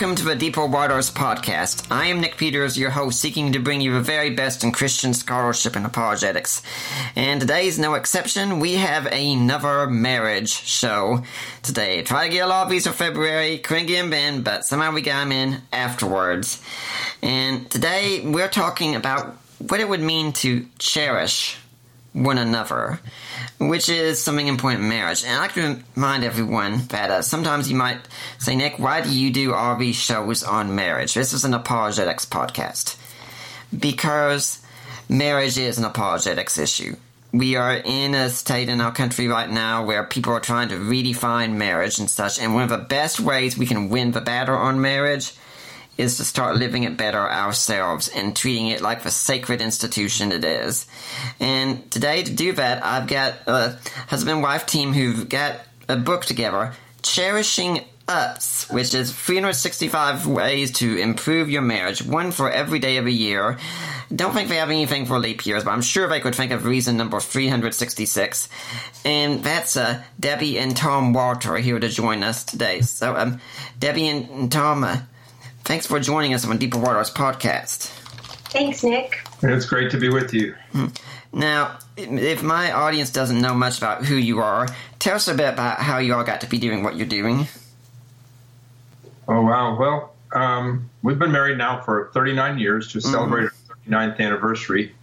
Welcome to the Deeper Waters podcast. I am Nick Peters, your host, seeking to bring you the very best in Christian scholarship and apologetics. And today's no exception. We have another marriage show today. Try to get a lot of these for February, couldn't get them in, but somehow we got them in afterwards. And today we're talking about what it would mean to cherish one another, which is something important in marriage. And I like to remind everyone that uh, sometimes you might say, Nick, why do you do all these shows on marriage? This is an apologetics podcast. Because marriage is an apologetics issue. We are in a state in our country right now where people are trying to redefine marriage and such, and one of the best ways we can win the battle on marriage is to start living it better ourselves and treating it like the sacred institution it is. And today, to do that, I've got a husband wife team who've got a book together, Cherishing Us, which is 365 ways to improve your marriage, one for every day of the year. Don't think they have anything for leap years, but I'm sure they could think of reason number 366. And that's uh, Debbie and Tom Walter here to join us today. So, um, Debbie and, and Tom, uh, Thanks for joining us on Deeper Waters podcast. Thanks, Nick. It's great to be with you. Now, if my audience doesn't know much about who you are, tell us a bit about how you all got to be doing what you're doing. Oh, wow. Well, um, we've been married now for 39 years, just celebrated our 39th anniversary.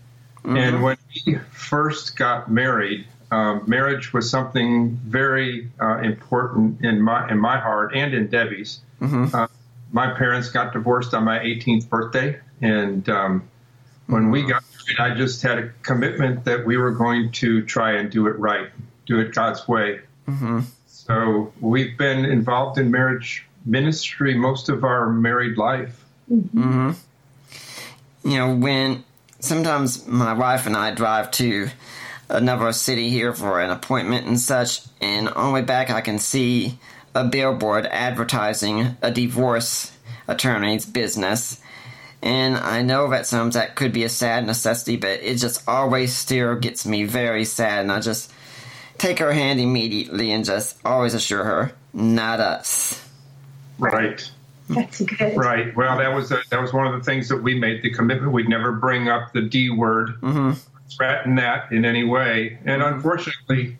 And when we first got married, um, marriage was something very uh, important in my in my heart and in Debbie's. Uh, my parents got divorced on my 18th birthday, and um, when we got married, I just had a commitment that we were going to try and do it right, do it God's way. Mm-hmm. So we've been involved in marriage ministry most of our married life. Mm-hmm. Mm-hmm. You know, when sometimes my wife and I drive to another city here for an appointment and such, and on the way back I can see a billboard advertising a divorce attorney's business. And I know that sometimes that could be a sad necessity, but it just always still gets me very sad, and I just take her hand immediately and just always assure her, not us. Right. That's good. Right. Well, that was that was one of the things that we made the commitment. We'd never bring up the D word, threaten that in any way. And unfortunately,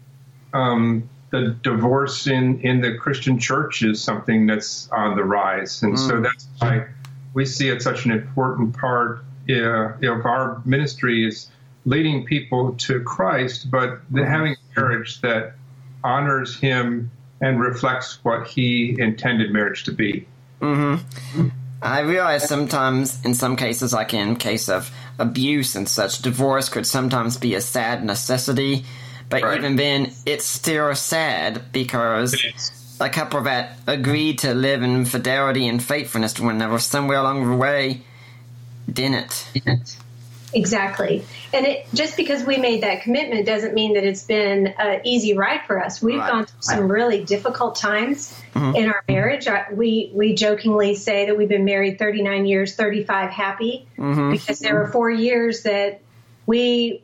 um, the divorce in in the Christian church is something that's on the rise, and so hmm. that's why we see it such an important part uh, of our ministry is leading people to Christ, but the, hmm. having a marriage that honors Him and reflects what He intended marriage to be. Mm-hmm. I realize sometimes, in some cases, like in case of abuse and such, divorce could sometimes be a sad necessity. But Right. even then, it's still sad because It is. a couple that agreed to live in fidelity and faithfulness to one another somewhere along the way didn't. Exactly. And it just because we made that commitment doesn't mean that it's been an easy ride for us. We've Right. gone through some really difficult times mm-hmm. in our marriage. We we jokingly say that we've been married 39 years, 35 happy, mm-hmm. because there were four years that we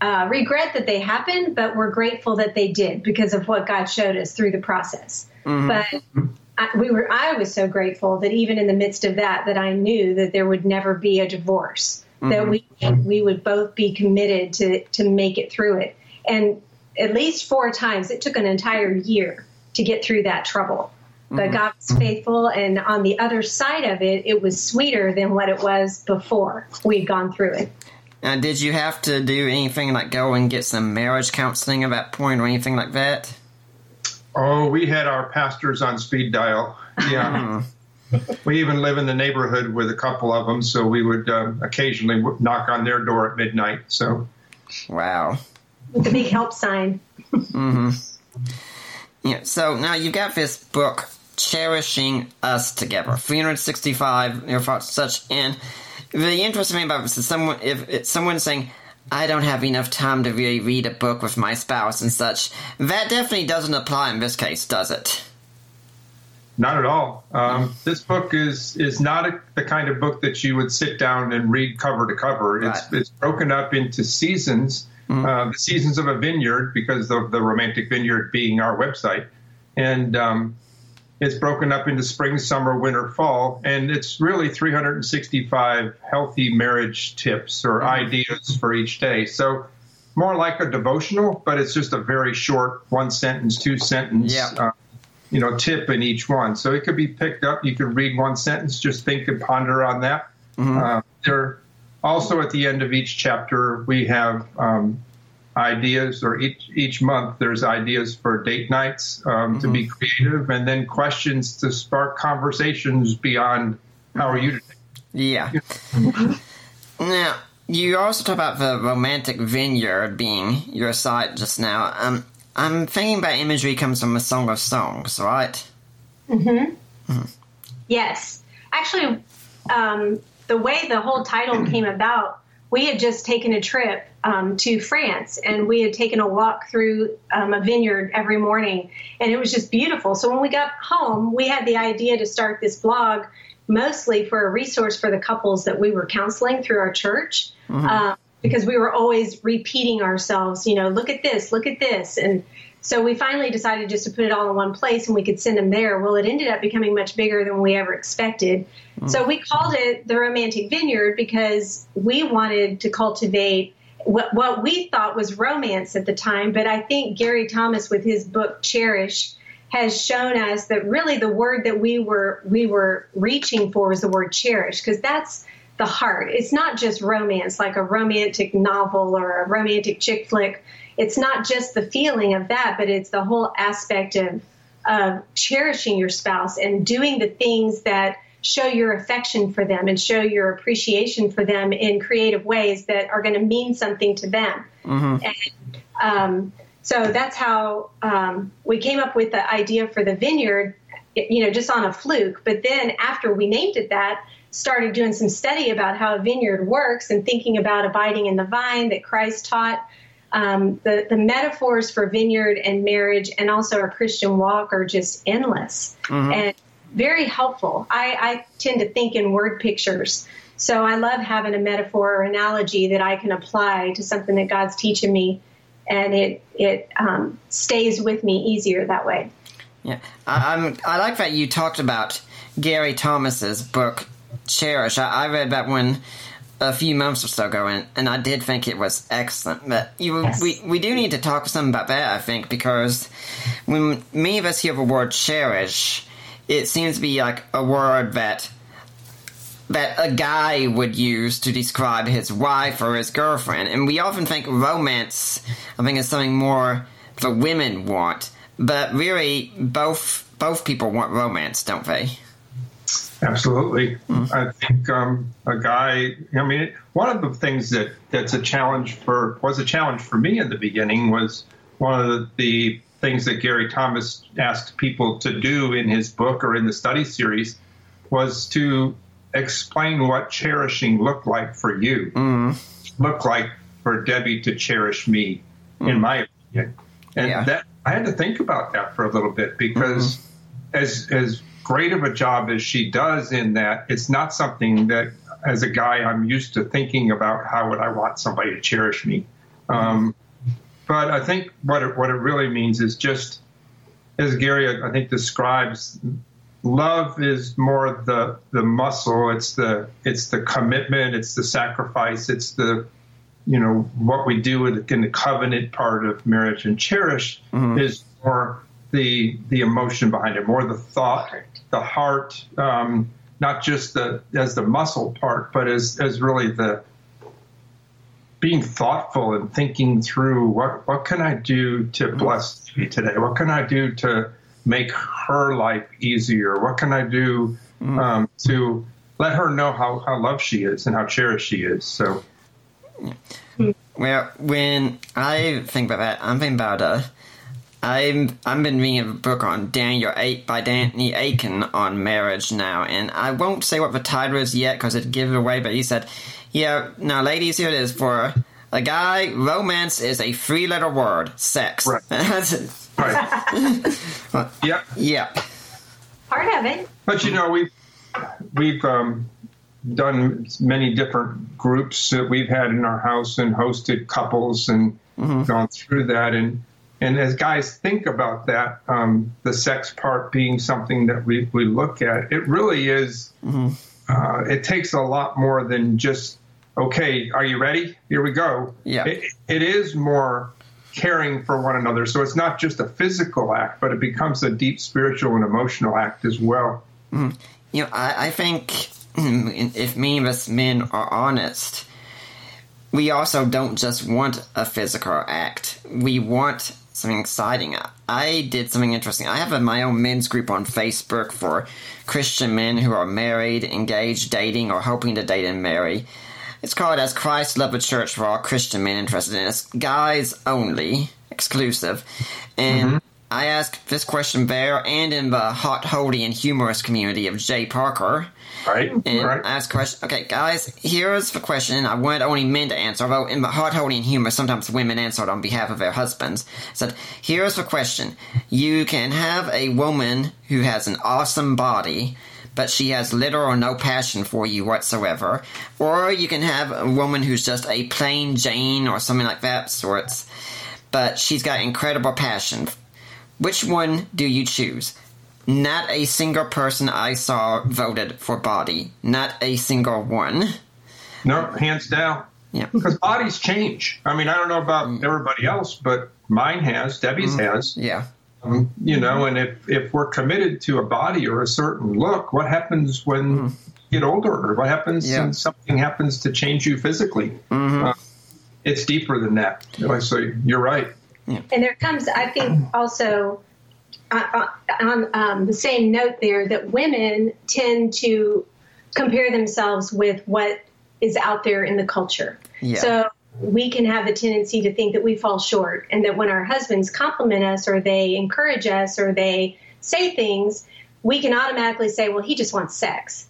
uh, regret that they happened, but we're grateful that they did because of what God showed us through the process. Mm-hmm. But I, we were I was so grateful that even in the midst of that, that I knew that there would never be a divorce. That mm-hmm. we we would both be committed to to make it through it. And at least four times, it took an entire year to get through that trouble. But mm-hmm. God was faithful, and on the other side of it, it was sweeter than what it was before we'd gone through it. Now, did you have to do anything like go and get some marriage counseling at that point or anything like that? Oh, we had our pastors on speed dial. Yeah. we even live in the neighborhood with a couple of them, so we would um, occasionally knock on their door at midnight. So, wow, with the big help sign. mm-hmm. Yeah. So now you've got this book, "Cherishing Us Together," 365 your thoughts, such. And the interesting thing about this is someone if it's someone saying. I don't have enough time to really read a book with my spouse and such. That definitely doesn't apply in this case, does it? Not at all. Um, this book is is not a, the kind of book that you would sit down and read cover to cover. It's right. it's broken up into seasons, mm-hmm. uh, the seasons of a vineyard because of the romantic vineyard being our website, and um, it's broken up into spring, summer, winter, fall, and it's really 365 healthy marriage tips or mm-hmm. ideas for each day. So more like a devotional, but it's just a very short one sentence, two sentence. Yeah. Uh, you know, tip in each one. So it could be picked up. You can read one sentence, just think and ponder on that. Mm-hmm. Uh, there, also at the end of each chapter, we have um, ideas, or each each month there's ideas for date nights um, mm-hmm. to be mm-hmm. creative, and then questions to spark conversations beyond how are you today. Yeah. now you also talk about the romantic vineyard being your site just now. Um, I'm thinking about imagery comes from a Song of Songs, right? Mm-hmm. mm-hmm. Yes. Actually, um, the way the whole title came about, we had just taken a trip um, to France and we had taken a walk through um, a vineyard every morning, and it was just beautiful. So when we got home, we had the idea to start this blog mostly for a resource for the couples that we were counseling through our church. Mm-hmm. Uh, because we were always repeating ourselves, you know, look at this, look at this. And so we finally decided just to put it all in one place and we could send them there. Well, it ended up becoming much bigger than we ever expected. Mm. So we called it the Romantic Vineyard because we wanted to cultivate what, what we thought was romance at the time. But I think Gary Thomas, with his book Cherish, has shown us that really the word that we were we were reaching for was the word cherish because that's the heart. It's not just romance, like a romantic novel or a romantic chick flick. It's not just the feeling of that, but it's the whole aspect of, of cherishing your spouse and doing the things that show your affection for them and show your appreciation for them in creative ways that are going to mean something to them. Mm-hmm. And, um, so that's how um, we came up with the idea for the vineyard, you know, just on a fluke. But then after we named it that, started doing some study about how a vineyard works and thinking about abiding in the vine that Christ taught. Um, the, the metaphors for vineyard and marriage and also our Christian walk are just endless mm-hmm. and very helpful. I, I tend to think in word pictures. So I love having a metaphor or analogy that I can apply to something that God's teaching me, and it it um, stays with me easier that way. Yeah, I, I'm, I like that you talked about Gary Thomas's book cherish. I, I read that one a few months or so ago, and, and I did think it was excellent. But you, yes. we we do need to talk some about that, I think, because when many of us hear the word cherish, it seems to be like a word that that a guy would use to describe his wife or his girlfriend, and we often think romance. I think is something more the women want, but really both both people want romance, don't they? Absolutely. Mm-hmm. I think um, a guy, I mean, one of the things that, that's a challenge for, was a challenge for me in the beginning was one of the, the things that Gary Thomas asked people to do in his book or in the study series was to explain what cherishing looked like for you, mm-hmm. looked like for Debbie to cherish me, mm-hmm. in my opinion. And yeah. that I had to think about that for a little bit because mm-hmm. as as great of a job as she does in that, it's not something that, as a guy, I'm used to thinking about how would I want somebody to cherish me. Um, but I think what it, what it really means is just, as Gary I think describes, love is more the the muscle. It's the it's the commitment. It's the sacrifice. It's the you know what we do in the covenant part of marriage and cherish mm-hmm. is more the the emotion behind it, more the thought, the heart, um, not just the as the muscle part, but as as really the being thoughtful and thinking through what what can I do to bless me today? What can I do to make her life easier? What can I do um, to let her know how, how loved she is and how cherished she is? So, Well, when I think about that, I'm thinking about uh, I'm I've been reading a book on Daniel Eight by Danny Akin on marriage now, and I won't say what the title is yet because it'd give it away. But he said, "Yeah, now, ladies, here it is for a guy. Romance is a three-letter word: sex. Right. That's it. right. yeah. Yeah, Part of it. But you know, we've we've um, done many different groups that we've had in our house and hosted couples and gone through that. And and as guys think about that, um, the sex part being something that we, we look at, it really is. Uh, it takes a lot more than just okay. Are you ready? Here we go. Yeah. It, it is more caring for one another. So it's not just a physical act, but it becomes a deep spiritual and emotional act as well. you know, I, I think if me and us men are honest, we also don't just want a physical act. We want something exciting. I did something interesting. I have a, my own men's group on Facebook for Christian men who are married, engaged, dating, or hoping to date and marry. It's called As Christ Loved the Church for all Christian men interested in it. It's guys only, exclusive. And mm-hmm. I asked this question there and in the hot, holy, and humorous community of J. Parker. Right? And right. I asked a question. Okay, guys, here's the question. I wanted only men to answer, although in the hot, holy, and humor, sometimes women answered on behalf of their husbands. Said, here's the question. You can have a woman who has an awesome body, but she has little or no passion for you whatsoever. Or you can have a woman who's just a plain Jane or something like that sorts, but she's got incredible passion. Which one do you choose? Not a single person I saw voted for body. Not a single one. No, hands down. Yeah. Because bodies change. I mean, I don't know about mm. everybody else, but mine has, Debbie's mm. has. Yeah. Um, you know, mm-hmm. and if, if we're committed to a body or a certain look, what happens when mm. you get older? What happens Yeah. when something happens to change you physically? Mm-hmm. Uh, it's deeper than that. So you're right. And there comes, I think, also uh, on um, the same note there that women tend to compare themselves with what is out there in the culture. Yeah. So we can have the tendency to think that we fall short and that when our husbands compliment us or they encourage us or they say things, we can automatically say, well, he just wants sex.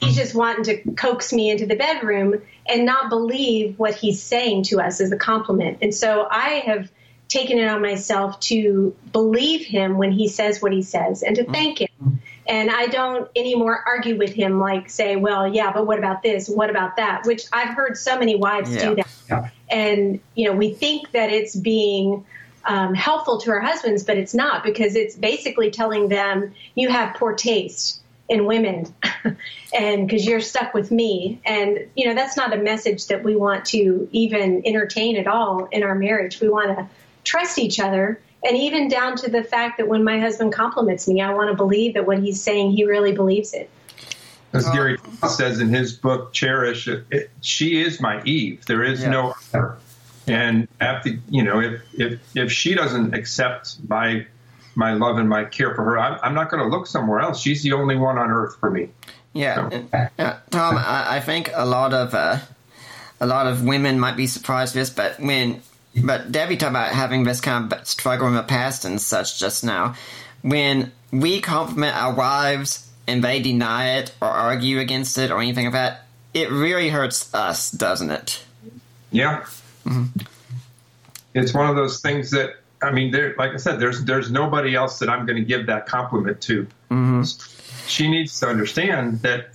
He's just wanting to coax me into the bedroom and not believe what he's saying to us as a compliment. And so I have taken it on myself to believe him when he says what he says and to thank him. And I don't anymore argue with him like say, well, yeah, but what about this? What about that? Which I've heard so many wives Yeah. do that. Yeah. And, you know, we think that it's being um, helpful to our husbands, but it's not because it's basically telling them you have poor taste in women and because you're stuck with me. And, you know, that's not a message that we want to even entertain at all in our marriage. We want to trust each other. And even down to the fact that when my husband compliments me, I want to believe that what he's saying, he really believes it. As Gary says in his book, Cherish, it, it, she is my Eve. There is Yeah. no other. And after, you know, if, if, if she doesn't accept my, my love and my care for her, I'm, I'm not going to look somewhere else. She's the only one on earth for me. Yeah, and, uh, Tom, I, I think a lot of uh, a lot of women might be surprised with this, but when but Debbie talked about having this kind of struggle in the past and such just now. When we compliment our wives and they deny it or argue against it or anything like that, it really hurts us, doesn't it? Yeah. Mm-hmm. It's one of those things that I mean, there, like I said, there's there's nobody else that I'm going to give that compliment to. Mm-hmm. She needs to understand that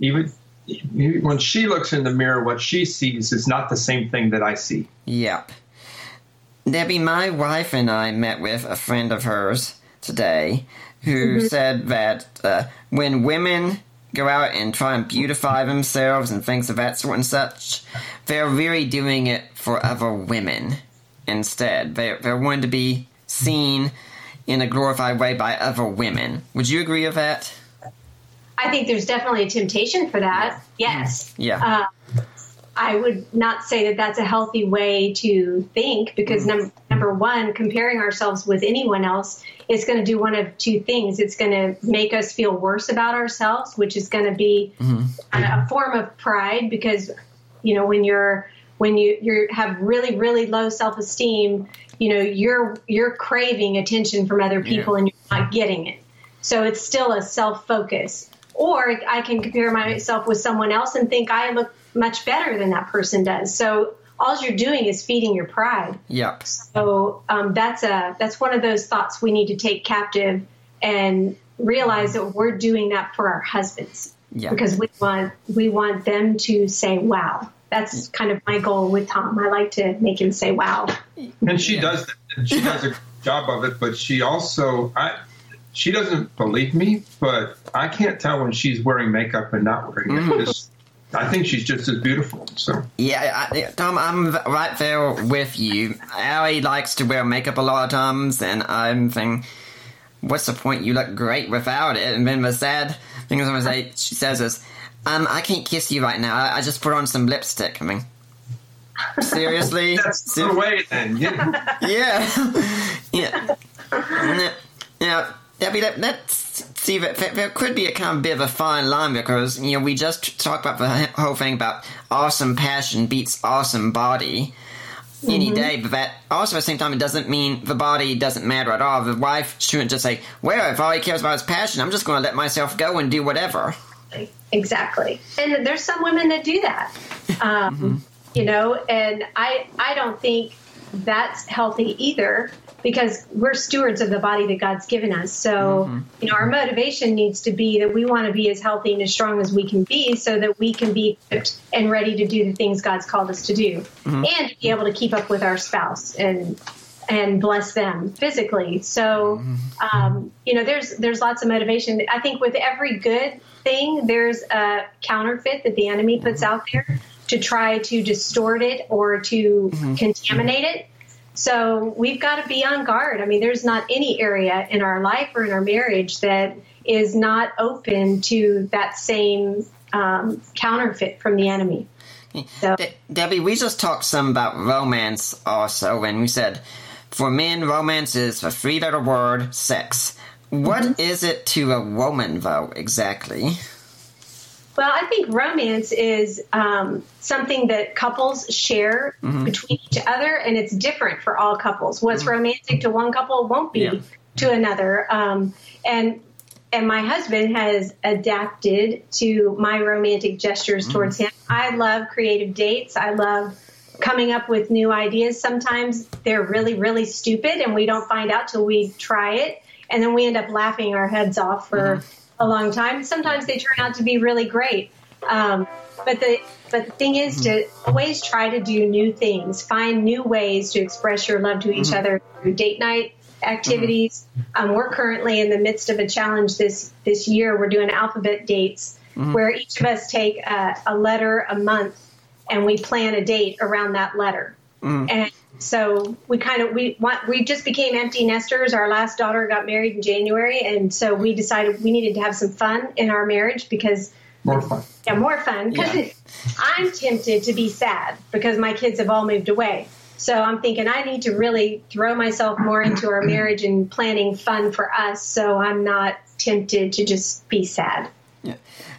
even when she looks in the mirror, what she sees is not the same thing that I see. Yep. Debbie, my wife and I met with a friend of hers today who said that uh, when women go out and try and beautify themselves and things of that sort and such, they're really doing it for other women instead. They're, they're wanting to be seen in a glorified way by other women. Would you agree with that? I think there's definitely a temptation for that. Yes. Yeah. Uh, I would not say that that's a healthy way to think because Mm-hmm. num- number one, comparing ourselves with anyone else is going to do one of two things. It's going to make us feel worse about ourselves, which is going to be Mm-hmm. a, a form of pride because, you know, when you're when you you have really really low self esteem, you know, you're you're craving attention from other people Yeah. and you're not getting it. So it's still a self focus. Or I can compare myself with someone else and think I look much better than that person does. So all you're doing is feeding your pride. Yep. So um, that's a that's one of those thoughts we need to take captive and realize that we're doing that for our husbands Yeah. because we want we want them to say wow. That's kind of my goal with Tom. I like to make him say wow. And she does that. And she does a job of it, but she also I she doesn't believe me, but I can't tell when she's wearing makeup and not wearing it. It's- I think she's just as beautiful. So Yeah, I, Tom, I'm right there with you. Allie likes to wear makeup a lot of times, and I'm thinking, what's the point? You look great without it. And then the sad thing is, say, she says is, um, I can't kiss you right now. I, I just put on some lipstick. I mean, seriously? that's Ser- the way then. Yeah. yeah, yeah. Now- Now, Debbie, let, let's see that there, could be a kind of bit of a fine line because you know we just talked about the whole thing about awesome passion beats awesome body any day, but that also at the same time it doesn't mean the body doesn't matter at all. The wife shouldn't just say, "Well, if all he cares about is passion, I'm just going to let myself go and do whatever." Exactly. And there's some women that do that. Um, You know, and I I don't think that's healthy either because we're stewards of the body that God's given us. So, mm-hmm. you know, our motivation needs to be that we want to be as healthy and as strong as we can be so that we can be equipped and ready to do the things God's called us to do mm-hmm. and to be able to keep up with our spouse and and bless them physically. So, mm-hmm. um, you know, there's there's lots of motivation. I think with every good thing, there's a counterfeit that the enemy puts out there to try to distort it or to contaminate it. So we've got to be on guard. I mean, there's not any area in our life or in our marriage that is not open to that same um, counterfeit from the enemy. So, De- Debbie, we just talked some about romance also, and we said for men, romance is a three letter word, sex. What is it to a woman, though, exactly? Well, I think romance is um, something that couples share between each other, and it's different for all couples. What's romantic to one couple won't be Yeah. to another. Um, and and my husband has adapted to my romantic gestures towards him. I love creative dates. I love coming up with new ideas. Sometimes they're really, really stupid, and we don't find out till we try it, and then we end up laughing our heads off for a long time. Sometimes they turn out to be really great. Um, but the but the thing is to always try to do new things, find new ways to express your love to each other through date night activities. Um, we're currently in the midst of a challenge this this year. We're doing alphabet dates where each of us take a, a letter a month and we plan a date around that letter. And so we kind of we want we just became empty nesters. Our last daughter got married in January, and so we decided we needed to have some fun in our marriage because More fun. yeah, more fun. Because Yeah. I'm tempted to be sad because my kids have all moved away. So I'm thinking I need to really throw myself more into our marriage and planning fun for us. So I'm not tempted to just be sad. Yeah.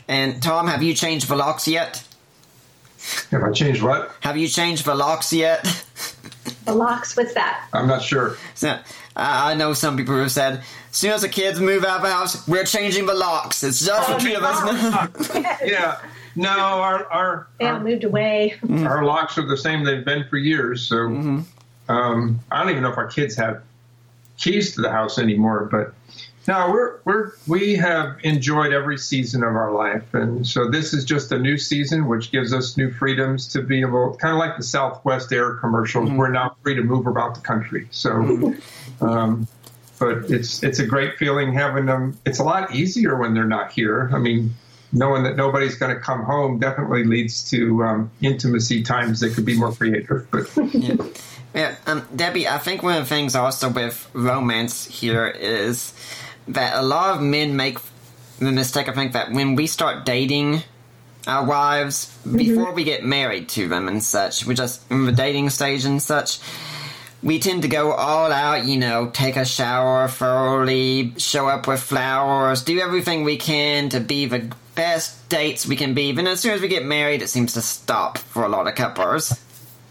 And Tom, have you changed the locks yet? Have I changed what? Have you changed the locks yet? The locks, what's that? I'm not sure. So, I I know some people who have said, as soon as the kids move out of the house, we're changing the locks. It's just the two of us. Oh, yeah. No, our our They all our, moved away. Mm. our locks are the same they've been for years. So mm-hmm. um, I don't even know if our kids have keys to the house anymore. But no, we're we're we have enjoyed every season of our life, and so this is just a new season, which gives us new freedoms to be able, kind of like the Southwest Air commercials. We're now free to move about the country. So. Um, but it's it's a great feeling having them. It's a lot easier when they're not here. I mean, knowing that nobody's going to come home definitely leads to um, intimacy times that could be more creative. But Yeah, um, Debbie, I think one of the things also with romance here is that a lot of men make the mistake. I think that when we start dating our wives mm-hmm. before we get married to them and such. We're just in the dating stage and such. We tend to go all out, you know, take a shower thoroughly, show up with flowers, do everything we can to be the best dates we can be. But as soon as we get married, it seems to stop for a lot of couples.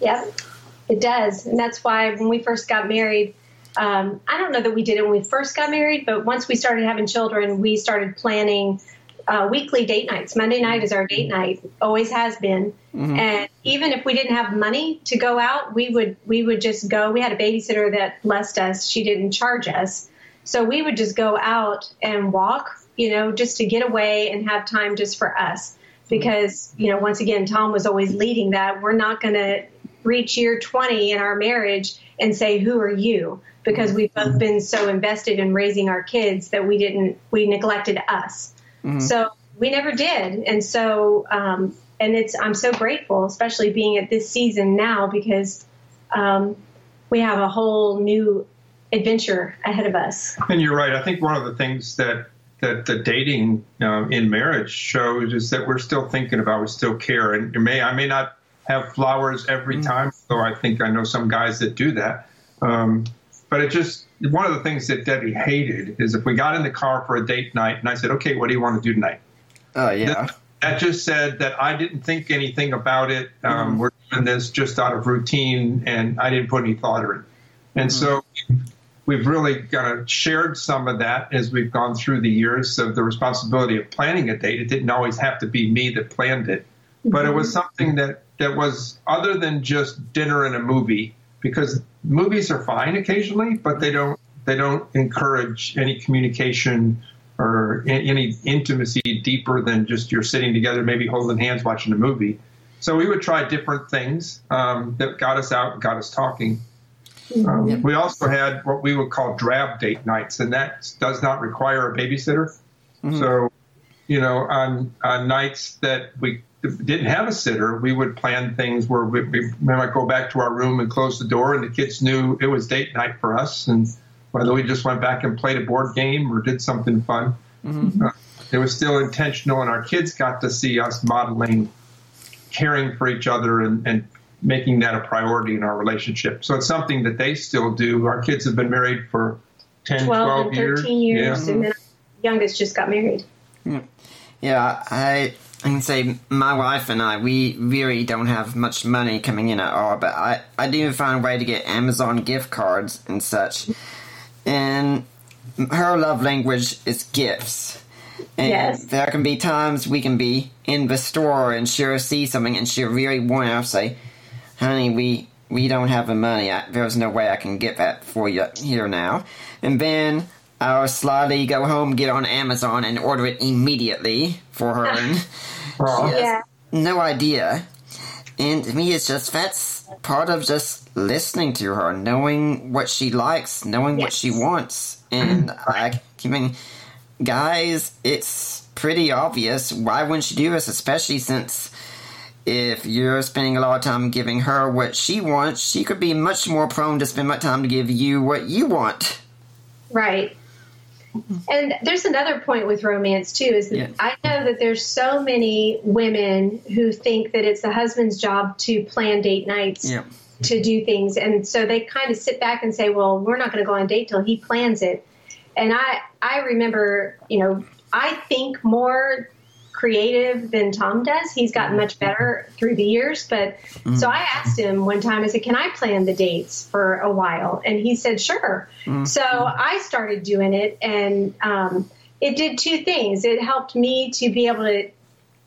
Yep, it does. And that's why when we first got married, um, I don't know that we did it when we first got married, but once we started having children, we started planning uh, weekly date nights. Monday night is our date night, always has been. Mm-hmm. And even if we didn't have money to go out, we would we would just go. We had a babysitter that blessed us; she didn't charge us, so we would just go out and walk, you know, just to get away and have time just for us. Because you know, once again, Tom was always leading that. We're not going to reach year 20 in our marriage and say, "Who are you?" Because we've both been so invested in raising our kids that we didn't we neglected us. Mm-hmm. So we never did. And so, um, and it's, I'm so grateful, especially being at this season now because um, we have a whole new adventure ahead of us. And you're right. I think one of the things that that the dating um, in marriage shows is that we're still thinking about, we still care. And may I may not have flowers every mm-hmm. time, though I think I know some guys that do that. Um, but it just one of the things that Debbie hated is if we got in the car for a date night and I said, okay, what do you want to do tonight? Oh, yeah. That, that just said that I didn't think anything about it. Um, mm-hmm. We're doing this just out of routine and I didn't put any thought in it. And mm-hmm. so we've really kind of shared some of that as we've gone through the years of the responsibility of planning a date. It didn't always have to be me that planned it, but it was mm-hmm. something that, that was other than just dinner and a movie because movies are fine occasionally, but they don't they don't encourage any communication or any intimacy deeper than just you're sitting together, maybe holding hands watching a movie. So we would try different things um, that got us out, got us talking. Um, yep. We also had what we would call drab date nights, and that does not require a babysitter. Mm-hmm. So, you know, on, on nights that we didn't have a sitter, we would plan things where we, we, might go back to our room and close the door, and the kids knew it was date night for us, and whether we just went back and played a board game or did something fun, mm-hmm. uh, it was still intentional, and our kids got to see us modeling caring for each other and, and making that a priority in our relationship. So it's something that they still do. Our kids have been married for 10, 12, 12 and 13 years, years yeah. and then youngest just got married. Yeah, I I can say my wife and I, we really don't have much money coming in at all, but I, I do find a way to get Amazon gift cards and such. And her love language is gifts. And yes. there can be times we can be in the store and she'll see something and she'll really want to say, honey, we, we don't have the money. I, there's no way I can get that for you here now. And then I'll slyly go home, get on Amazon, and order it immediately for her. and yeah. no idea. And to me, it's just that's part of just listening to her, knowing what she likes, knowing yes. what she wants. And I, I mean, guys, it's pretty obvious. Why wouldn't she do this? Especially since if you're spending a lot of time giving her what she wants, she could be much more prone to spend much time to give you what you want. Right. And there's another point with romance too is that yes. I know that there's so many women who think that it's the husband's job to plan date nights. Yeah. To do things, and so they kind of sit back and say, "Well, we're not going to go on a date till he plans it." And I, I remember, you know, I think more creative than Tom does. He's gotten much better through the years. But mm. so I asked him one time, I said, Can I plan the dates for a while? And he said, Sure. Mm. So I started doing it, and um, it did two things. It helped me to be able to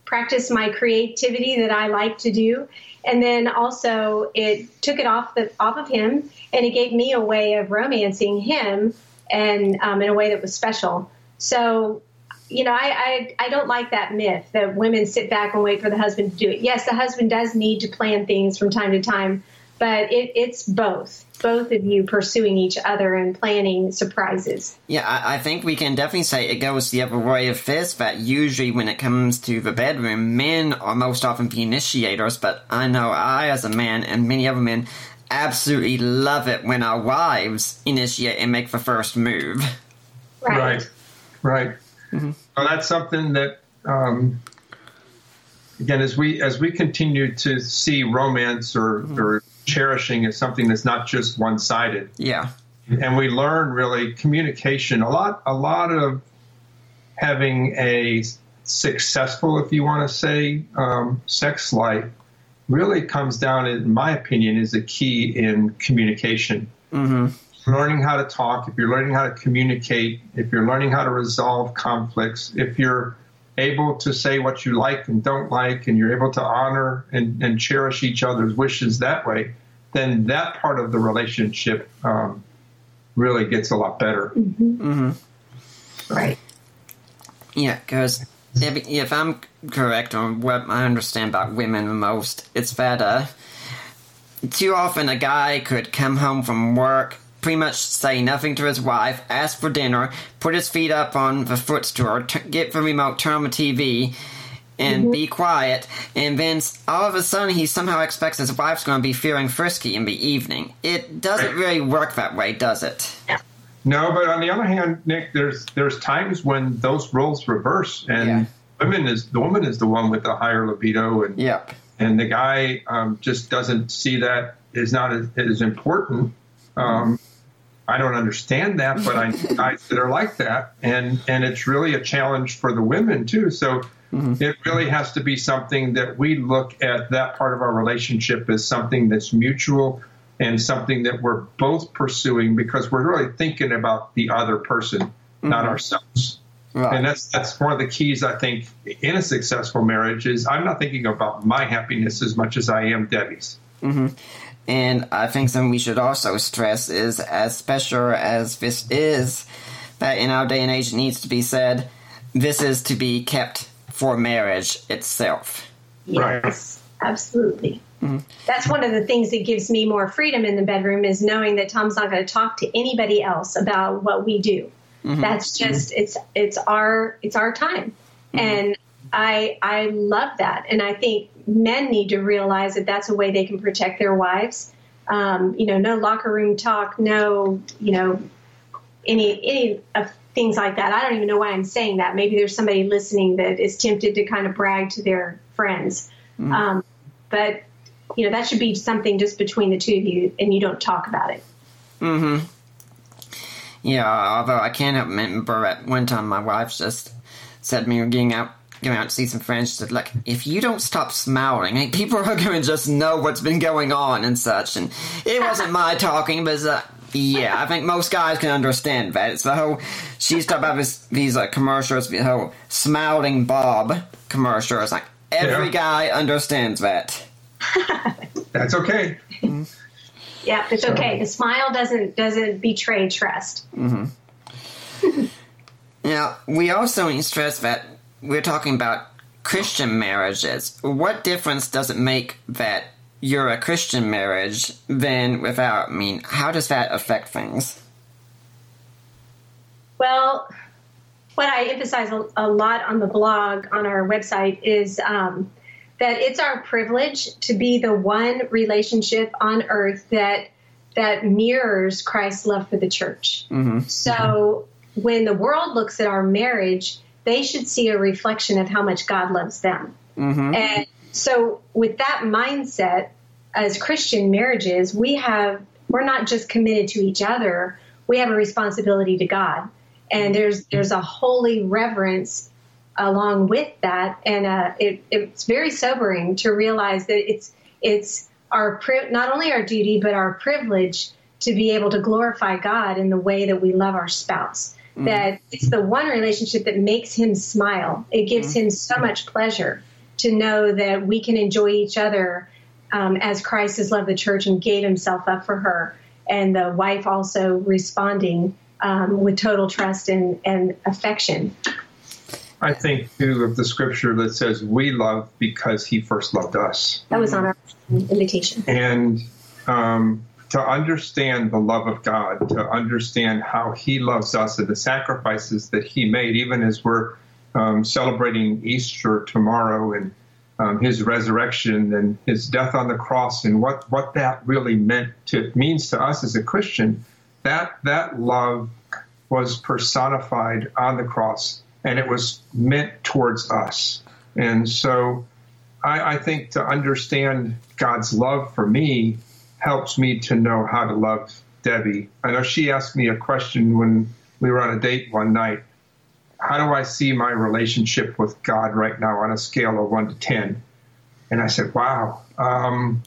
practice my creativity that I like to do. And then also it took it off the off of him and it gave me a way of romancing him and um, in a way that was special. So you know, I, I, I don't like that myth that women sit back and wait for the husband to do it. Yes, the husband does need to plan things from time to time, but it, it's both both of you pursuing each other and planning surprises. Yeah, I, I, think we can definitely say it goes the other way of this, that usually when it comes to the bedroom, men are most often the initiators, but I know I, as a man, and many other men, absolutely love it when our wives initiate and make the first move. Right. Right. right. Mm-hmm. So that's something that um, again, as we as we continue to see romance or, Mm-hmm. or cherishing as something that's not just one sided, Yeah. and we learn really communication a lot a lot of having a successful if you want to say um, sex life really comes down in my opinion is a key in communication learning how to talk if you're learning how to communicate if you're learning how to resolve conflicts if you're able to say what you like and don't like and you're able to honor and, and cherish each other's wishes that way then that part of the relationship um, really gets a lot better. Right. Yeah, because if, if I'm correct on what I understand about women the most, it's that uh, too often a guy could come home from work, pretty much say nothing to his wife, ask for dinner, put his feet up on the footstool, t- get the remote, turn on the TV, and be quiet, and then all of a sudden he somehow expects his wife's going to be feeling frisky in the evening. It doesn't really work that way, does it? No, but on the other hand, Nick, there's there's times when those roles reverse, and Yeah. women is the woman is the one with the higher libido, and Yep. and the guy um, just doesn't see that is not as, as important. Um, I don't understand that, but I know guys that are like that, and and it's really a challenge for the women too. So mm-hmm. it really has to be something that we look at that part of our relationship as something that's mutual and something that we're both pursuing because we're really thinking about the other person, not mm-hmm. ourselves. Right. And that's that's one of the keys I think in a successful marriage is I'm not thinking about my happiness as much as I am Debbie's. Mm-hmm. And I think something we should also stress is, as special as this is, that in our day and age it needs to be said, this is to be kept for marriage itself. Yes, absolutely. Mm-hmm. That's one of the things that gives me more freedom in the bedroom is knowing that Tom's not going to talk to anybody else about what we do. Mm-hmm. That's just it's it's our it's our time, mm-hmm. and I I love that, and I think men need to realize that that's a way they can protect their wives. Um, you know, no locker room talk, no you know any any of things like that. I don't even know why I'm saying that. Maybe there's somebody listening that is tempted to kind of brag to their friends. Um, but you know that should be something just between the two of you, and you don't talk about it. Mm-hmm. Yeah, although I can't remember at one time my wife just said me getting out going out to see some friends, she said, Look, if you don't stop smiling, like, people are going to just know what's been going on and such. And it wasn't my talking, but uh, yeah, I think most guys can understand that. It's the whole, she's talking about this, these uh, commercials, the whole smiling Bob commercial. It's like every Yeah. guy understands that. That's okay. Yeah, it's okay. The smile doesn't doesn't betray trust. Mm-hmm. Now, we also need to stress that we're talking about Christian marriages. What difference does it make that you're a Christian marriage than without? I mean, how does that affect things? Well, what I emphasize a, lot on the blog on our website is um, that it's our privilege to be the one relationship on earth that that mirrors Christ's love for the church. So when the world looks at our marriage, they should see a reflection of how much God loves them. And so with that mindset, as Christian marriages, we have we're not just committed to each other, we have a responsibility to God. And there's there's a holy reverence along with that, and uh, it, it's very sobering to realize that it's it's our pri- not only our duty but our privilege to be able to glorify God in the way that we love our spouse. That it's the one relationship that makes him smile. It gives him so much pleasure to know that we can enjoy each other um, as Christ has loved the church and gave himself up for her, and the wife also responding um, with total trust and, and affection. I think too of the scripture that says we love because he first loved us. That was on our invitation. And um, to understand the love of God, to understand how he loves us and the sacrifices that he made, even as we're um, celebrating Easter tomorrow and um, his resurrection and his death on the cross and what, what that really meant to means to us as a Christian, that that love was personified on the cross and it was meant towards us. And so I, I think to understand God's love for me helps me to know how to love Debbie. I know she asked me a question when we were on a date one night. How do I see my relationship with God right now on a scale of one to 10? And I said, wow, um,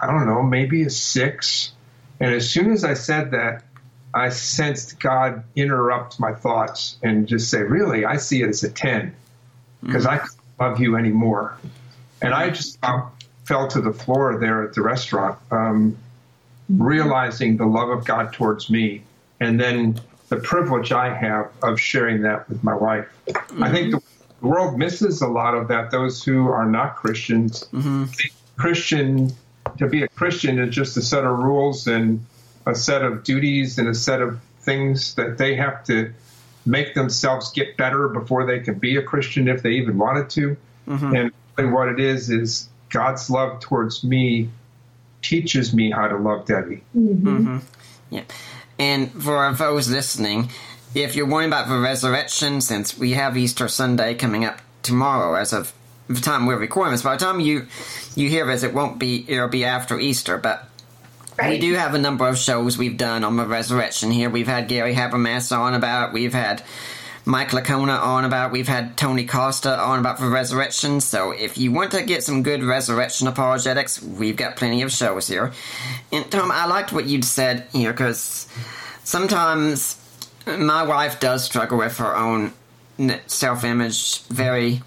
I don't know, maybe a six. And as soon as I said that, I sensed God interrupt my thoughts and just say, really, I see it as a 10 because mm-hmm. I can't love you anymore. And I just fell to the floor there at the restaurant, um, realizing the love of God towards me, and then the privilege I have of sharing that with my wife. Mm-hmm. I think the world misses a lot of that. Those who are not Christians, mm-hmm. Christian to be a Christian is just a set of rules and a set of duties and a set of things that they have to make themselves get better before they can be a Christian if they even wanted to. Mm-hmm. And, and what it is is God's love towards me teaches me how to love Debbie. Mm-hmm. Mm-hmm. Yeah. And for those listening, if you're worrying about the resurrection, since we have Easter Sunday coming up tomorrow, as of the time we're recording this, by the time you you hear this, it won't be it'll be after Easter, but. Right. We do have a number of shows we've done on the resurrection here. We've had Gary Habermas on about. We've had Mike Licona on about. We've had Tony Costa on about the resurrection. So if you want to get some good resurrection apologetics, we've got plenty of shows here. And Tom, I liked what you'd said here because sometimes my wife does struggle with her own self-image. Very,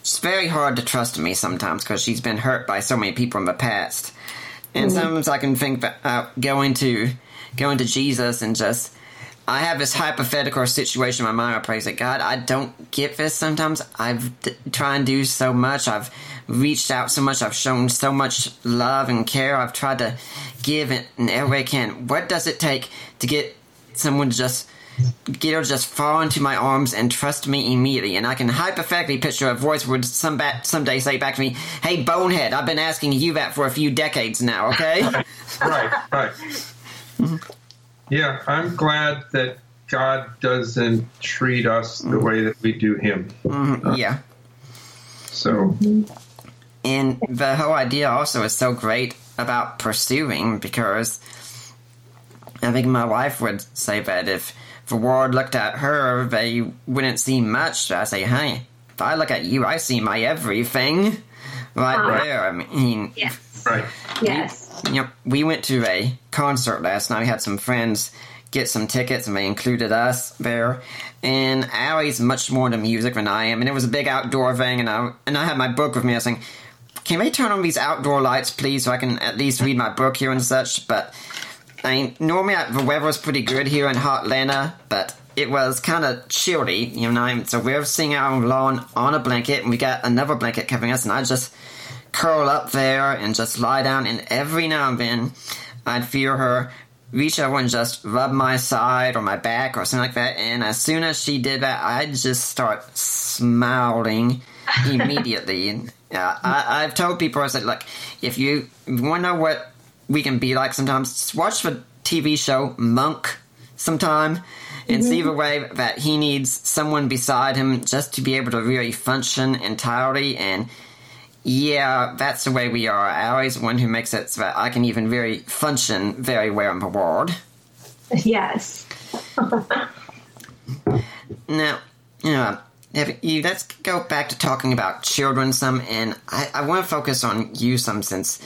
it's very hard to trust me sometimes because she's been hurt by so many people in the past. And mm-hmm. sometimes I can think about going to going to Jesus and just I have this hypothetical situation in my mind. I pray, that God, I don't get this sometimes. I've d- tried and do so much. I've reached out so much. I've shown so much love and care. I've tried to give it in every way I can. What does it take to get someone to just get her to just fall into my arms and trust me immediately? And I can hypothetically picture a voice would some bat, someday say back to me, "Hey, bonehead, I've been asking you that for a few decades now." Okay. right. Right. Mm-hmm. Yeah, I'm glad that God doesn't treat us the way that we do Him. Mm-hmm. Yeah. So. And the whole idea also is so great about pursuing because I think my wife would say that if the world looked at her, they wouldn't see much. I say, hey, if I look at you, I see my everything right uh, there. I mean, yes. Right. Yes. Know, we went to a concert last night. We had some friends get some tickets, and they included us there. And Allie's much more into music than I am, and it was a big outdoor thing. And I and I had my book with me. I was saying, "Can we turn on these outdoor lights, please, so I can at least read my book here and such?" But I mean, normally I, the weather was pretty good here in hot Atlanta, but it was kind of chilly, you know. So we are sitting out on the lawn on a blanket, and we got another blanket covering us, and I just curl up there and just lie down, and every now and then I'd feel her reach over and just rub my side or my back or something like that. And as soon as she did that, I'd just start smiling immediately. and uh, I, have told people, I said, look, if you want to know what we can be like sometimes, just watch the TV show Monk sometime and mm-hmm. see the way that he needs someone beside him just to be able to really function entirely and yeah, that's the way we are. Always the one who makes it so that I can even very function very well in the world. Yes. now, you know, you, let's go back to talking about children some, and I, I want to focus on you some since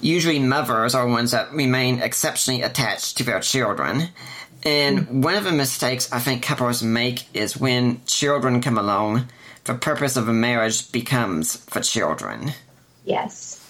usually mothers are ones that remain exceptionally attached to their children. And mm-hmm. one of the mistakes I think couples make is when children come along the purpose of a marriage becomes for children. Yes.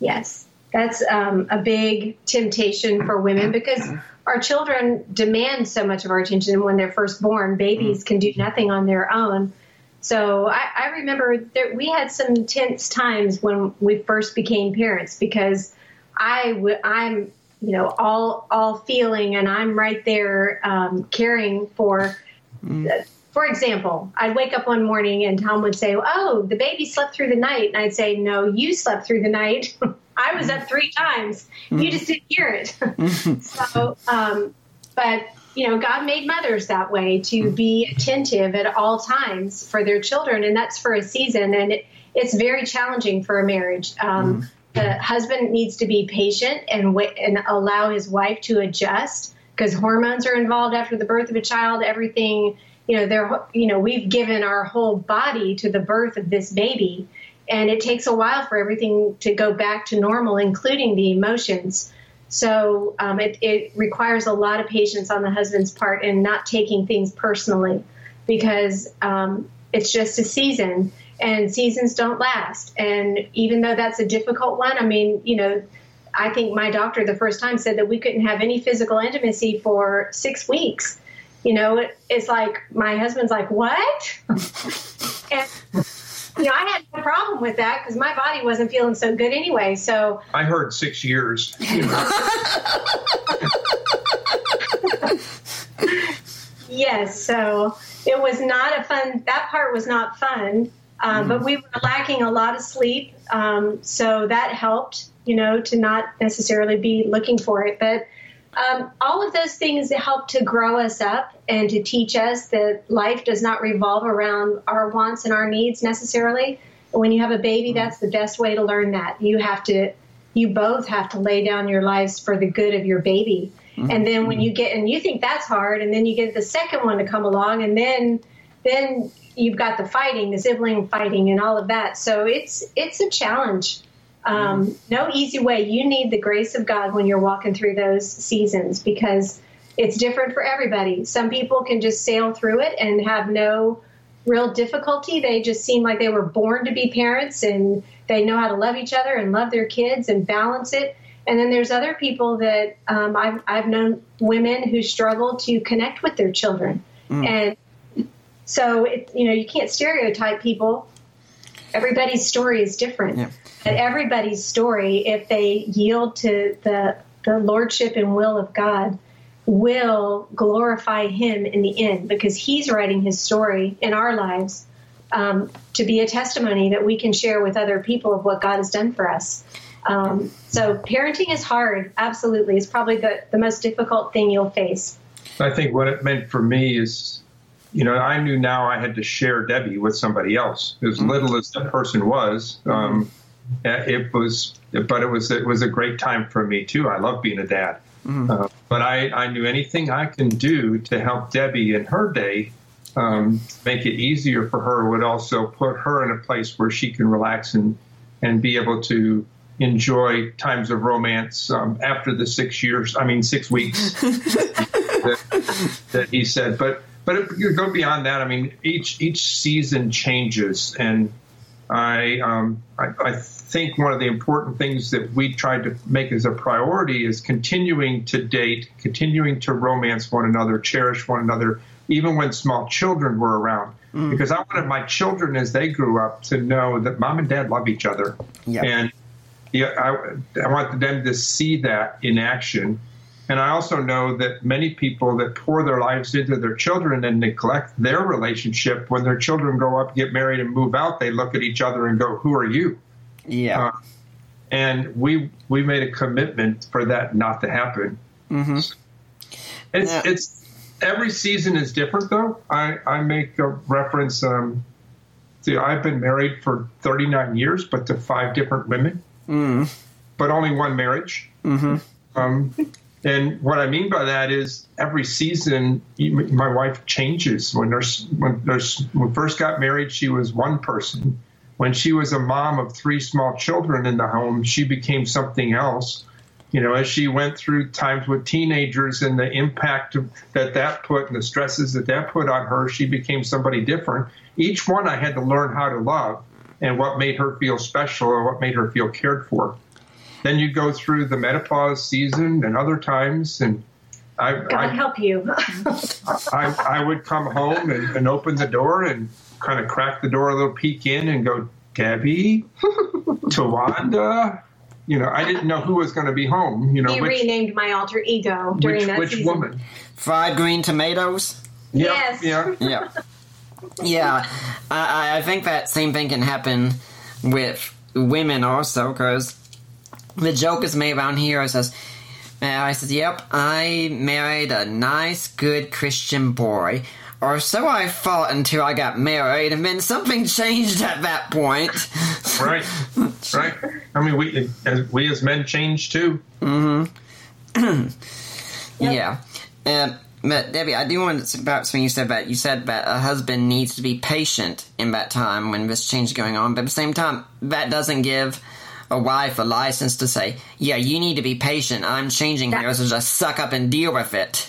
Yes. That's um, a big temptation for women because our children demand so much of our attention when they're first born. Babies can do nothing on their own. So I, I remember that we had some tense times when we first became parents because I w- I'm you know all all feeling and I'm right there um, caring for mm for example, I'd wake up one morning and Tom would say, Oh, the baby slept through the night. And I'd say, No, you slept through the night. I was up three times. You just didn't hear it. so, um, but you know, God made mothers that way to be attentive at all times for their children, and that's for a season. And it, it's very challenging for a marriage. Um, The husband needs to be patient and wait, and allow his wife to adjust because hormones are involved after the birth of a child. Everything, you know, they're, you know, we've given our whole body to the birth of this baby, and it takes a while for everything to go back to normal, including the emotions. So um, it, it requires a lot of patience on the husband's part and not taking things personally because um, it's just a season and seasons don't last. And even though that's a difficult one, I mean, you know, I think my doctor the first time said that we couldn't have any physical intimacy for six weeks. You know, it, it's like my husband's like, what? and you know, I had no problem with that because my body wasn't feeling so good anyway. So I heard six years. yes, so it was not a fun. That part was not fun, um, but we were lacking a lot of sleep, um, so that helped. You know, to not necessarily be looking for it, but. Um, all of those things help to grow us up and to teach us that life does not revolve around our wants and our needs necessarily. When you have a baby, mm-hmm. that's the best way to learn that. You have to, you both have to lay down your lives for the good of your baby. Mm-hmm. And then when mm-hmm. you get, and you think that's hard, and then you get the second one to come along, and then, then you've got the fighting, the sibling fighting, and all of that. So it's it's a challenge. Um, no easy way. You need the grace of God when you're walking through those seasons because it's different for everybody. Some people can just sail through it and have no real difficulty. They just seem like they were born to be parents and they know how to love each other and love their kids and balance it. And then there's other people that um, I've, I've known women who struggle to connect with their children. And so, it, you know, you can't stereotype people. Everybody's story is different. Yeah. But everybody's story, if they yield to the, the lordship and will of God, will glorify Him in the end because He's writing His story in our lives um, to be a testimony that we can share with other people of what God has done for us. Um, so, parenting is hard, absolutely. It's probably the, the most difficult thing you'll face. I think what it meant for me is, you know, I knew now I had to share Debbie with somebody else. As little as that person was, um, it was, but it was it was a great time for me too. I love being a dad, uh, but I I knew anything I can do to help Debbie in her day. Um, make it easier for her would also put her in a place where she can relax and and be able to enjoy times of romance um, after the six years. I mean, six weeks that, that he said. But but if you go beyond that, I mean, each each season changes, and I um, I, I think one of the important things that we tried to make as a priority is continuing to date, continuing to romance one another, cherish one another, even when small children were around. Because I wanted my children, as they grew up, to know that mom and dad love each other, Yeah. and yeah, I, I want them to see that in action. And I also know that many people that pour their lives into their children and neglect their relationship, when their children grow up, get married, and move out, they look at each other and go, "Who are you?" Yeah. Uh, and we we made a commitment for that not to happen. Mm-hmm. It's Yeah. it's every season is different though. I I make a reference. Um, to I've been married for 39 years, but to five different women, Mm. but only one marriage. Mm-hmm. Um, and what I mean by that is every season, my wife changes. When there's when there's when we first got married, she was one person. When she was a mom of three small children in the home, she became something else. You know, as she went through times with teenagers and the impact that that put and the stresses that that put on her, she became somebody different. Each one I had to learn how to love and what made her feel special or what made her feel cared for. Then you go through the menopause season and other times, and I, God I, help you. I, I would come home and, and open the door and kind of crack the door a little peek in and go, Debbie, Towanda. You know, I didn't know who was going to be home. You know, he which, renamed my alter ego during which, that which season. woman? Fried green tomatoes. Yep, Yes. Yeah. Yeah. Yeah. I, I think that same thing can happen with women also, because the joke is made around here. It says, And I said, Yep, I married a nice, good Christian boy. Or so I thought until I got married, and then something changed at that point. Right, right. I mean, we as we as men change too. Mm-hmm. Yeah. Um, but Debbie, I do want to about something you said that you said that a husband needs to be patient in that time when this change is going on, but at the same time, that doesn't give a wife a license to say, "Yeah, you need to be patient. I'm changing here, so just suck up and deal with it."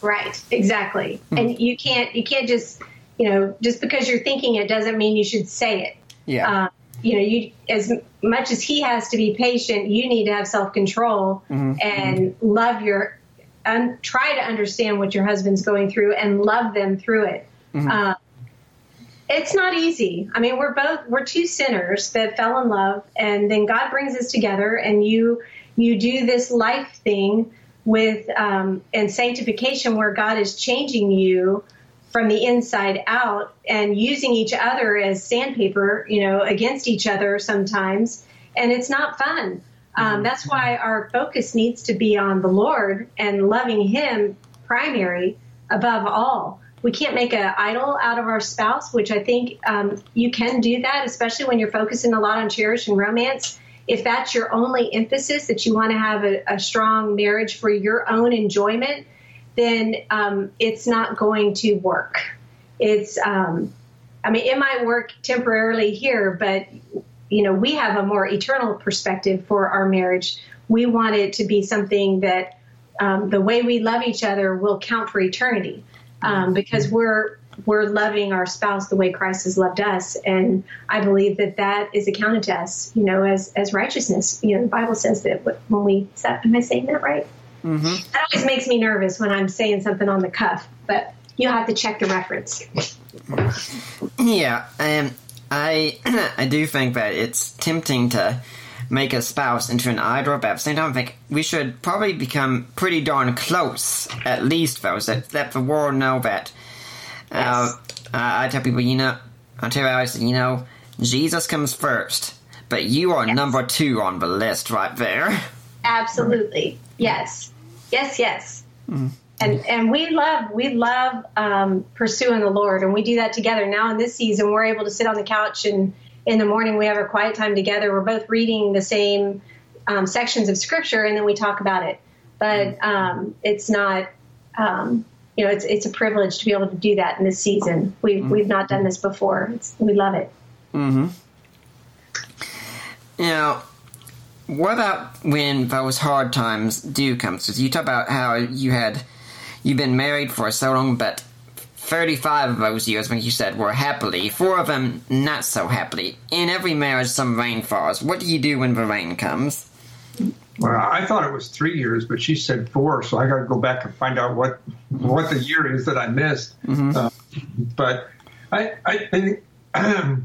Right. Exactly. And you can't you can't just you know just because you're thinking it doesn't mean you should say it. Yeah. Uh, you know, you as much as he has to be patient, you need to have self control and love your and try to understand what your husband's going through and love them through it. Uh, it's not easy. I mean, we're both we're two sinners that fell in love, and then God brings us together, and you you do this life thing with um, and sanctification, where God is changing you from the inside out and using each other as sandpaper, you know, against each other sometimes, and it's not fun. Um, that's why our focus needs to be on the Lord and loving Him primary above all. We can't make an idol out of our spouse, which I think um, you can do that, especially when you're focusing a lot on cherish and romance. If that's your only emphasis, that you want to have a, a strong marriage for your own enjoyment, then um, it's not going to work. It's, um, I mean, it might work temporarily here, but you know, we have a more eternal perspective for our marriage. We want it to be something that um, the way we love each other will count for eternity, um, because we're we're loving our spouse the way Christ has loved us, and I believe that that is accounted to us, you know, as as righteousness. You know, the Bible says that when we am I saying that right? Mm-hmm. That always makes me nervous when I'm saying something on the cuff, but you have to check the reference. Yeah, um, I I do think that it's tempting to make a spouse into an idol, but at the same time, I think we should probably become pretty darn close, at least, though, so that, that the world know that. Uh, I, I tell people, you know, I tell guys, you know, Jesus comes first, but you are Yes. number two on the list right there. Absolutely. Yes. Yes, yes. And and we love we love um, pursuing the Lord, and we do that together. Now in this season, we're able to sit on the couch and in the morning we have our quiet time together. We're both reading the same um, sections of Scripture, and then we talk about it. But um, it's not. Um, you know, it's it's a privilege to be able to do that in this season. We've we've not done this before. It's, we love it. Now, what about when those hard times do come? So you talk about how you had you've been married for so long, but thirty-five of those years, when you said were happily, four of them not so happily. In every marriage, some rain falls. What do you do when the rain comes? Well, I thought it was three years, but she said four, so I got to go back and find out what what the year is that I missed. Uh, but I, I think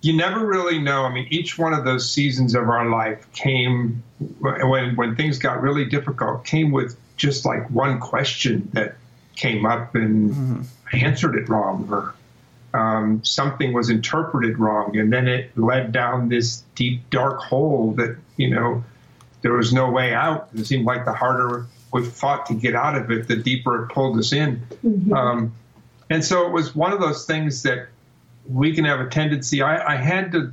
you never really know. I mean, each one of those seasons of our life came when when things got really difficult. Came with just like one question that came up, and I answered it wrong, or um, something was interpreted wrong, and then it led down this deep dark hole that you know there was no way out. It seemed like the harder we fought to get out of it, the deeper it pulled us in. Um, and so it was one of those things that we can have a tendency. I, I had to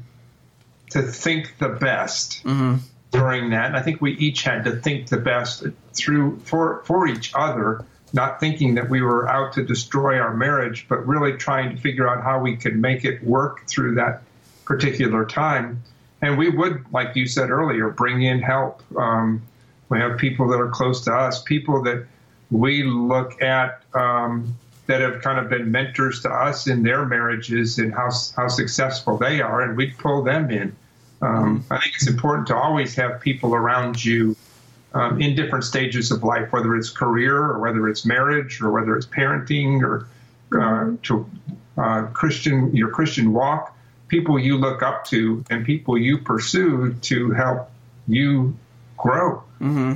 to think the best during that. And I think we each had to think the best through for for each other, not thinking that we were out to destroy our marriage, but really trying to figure out how we could make it work through that particular time. And we would, like you said earlier, bring in help. Um, we have people that are close to us, people that we look at um, that have kind of been mentors to us in their marriages and how how successful they are, and we'd pull them in. Um, I think it's important to always have people around you um, in different stages of life, whether it's career or whether it's marriage or whether it's parenting or uh, to uh, Christian your Christian walk. People you look up to and people you pursue to help you grow. Mm-hmm.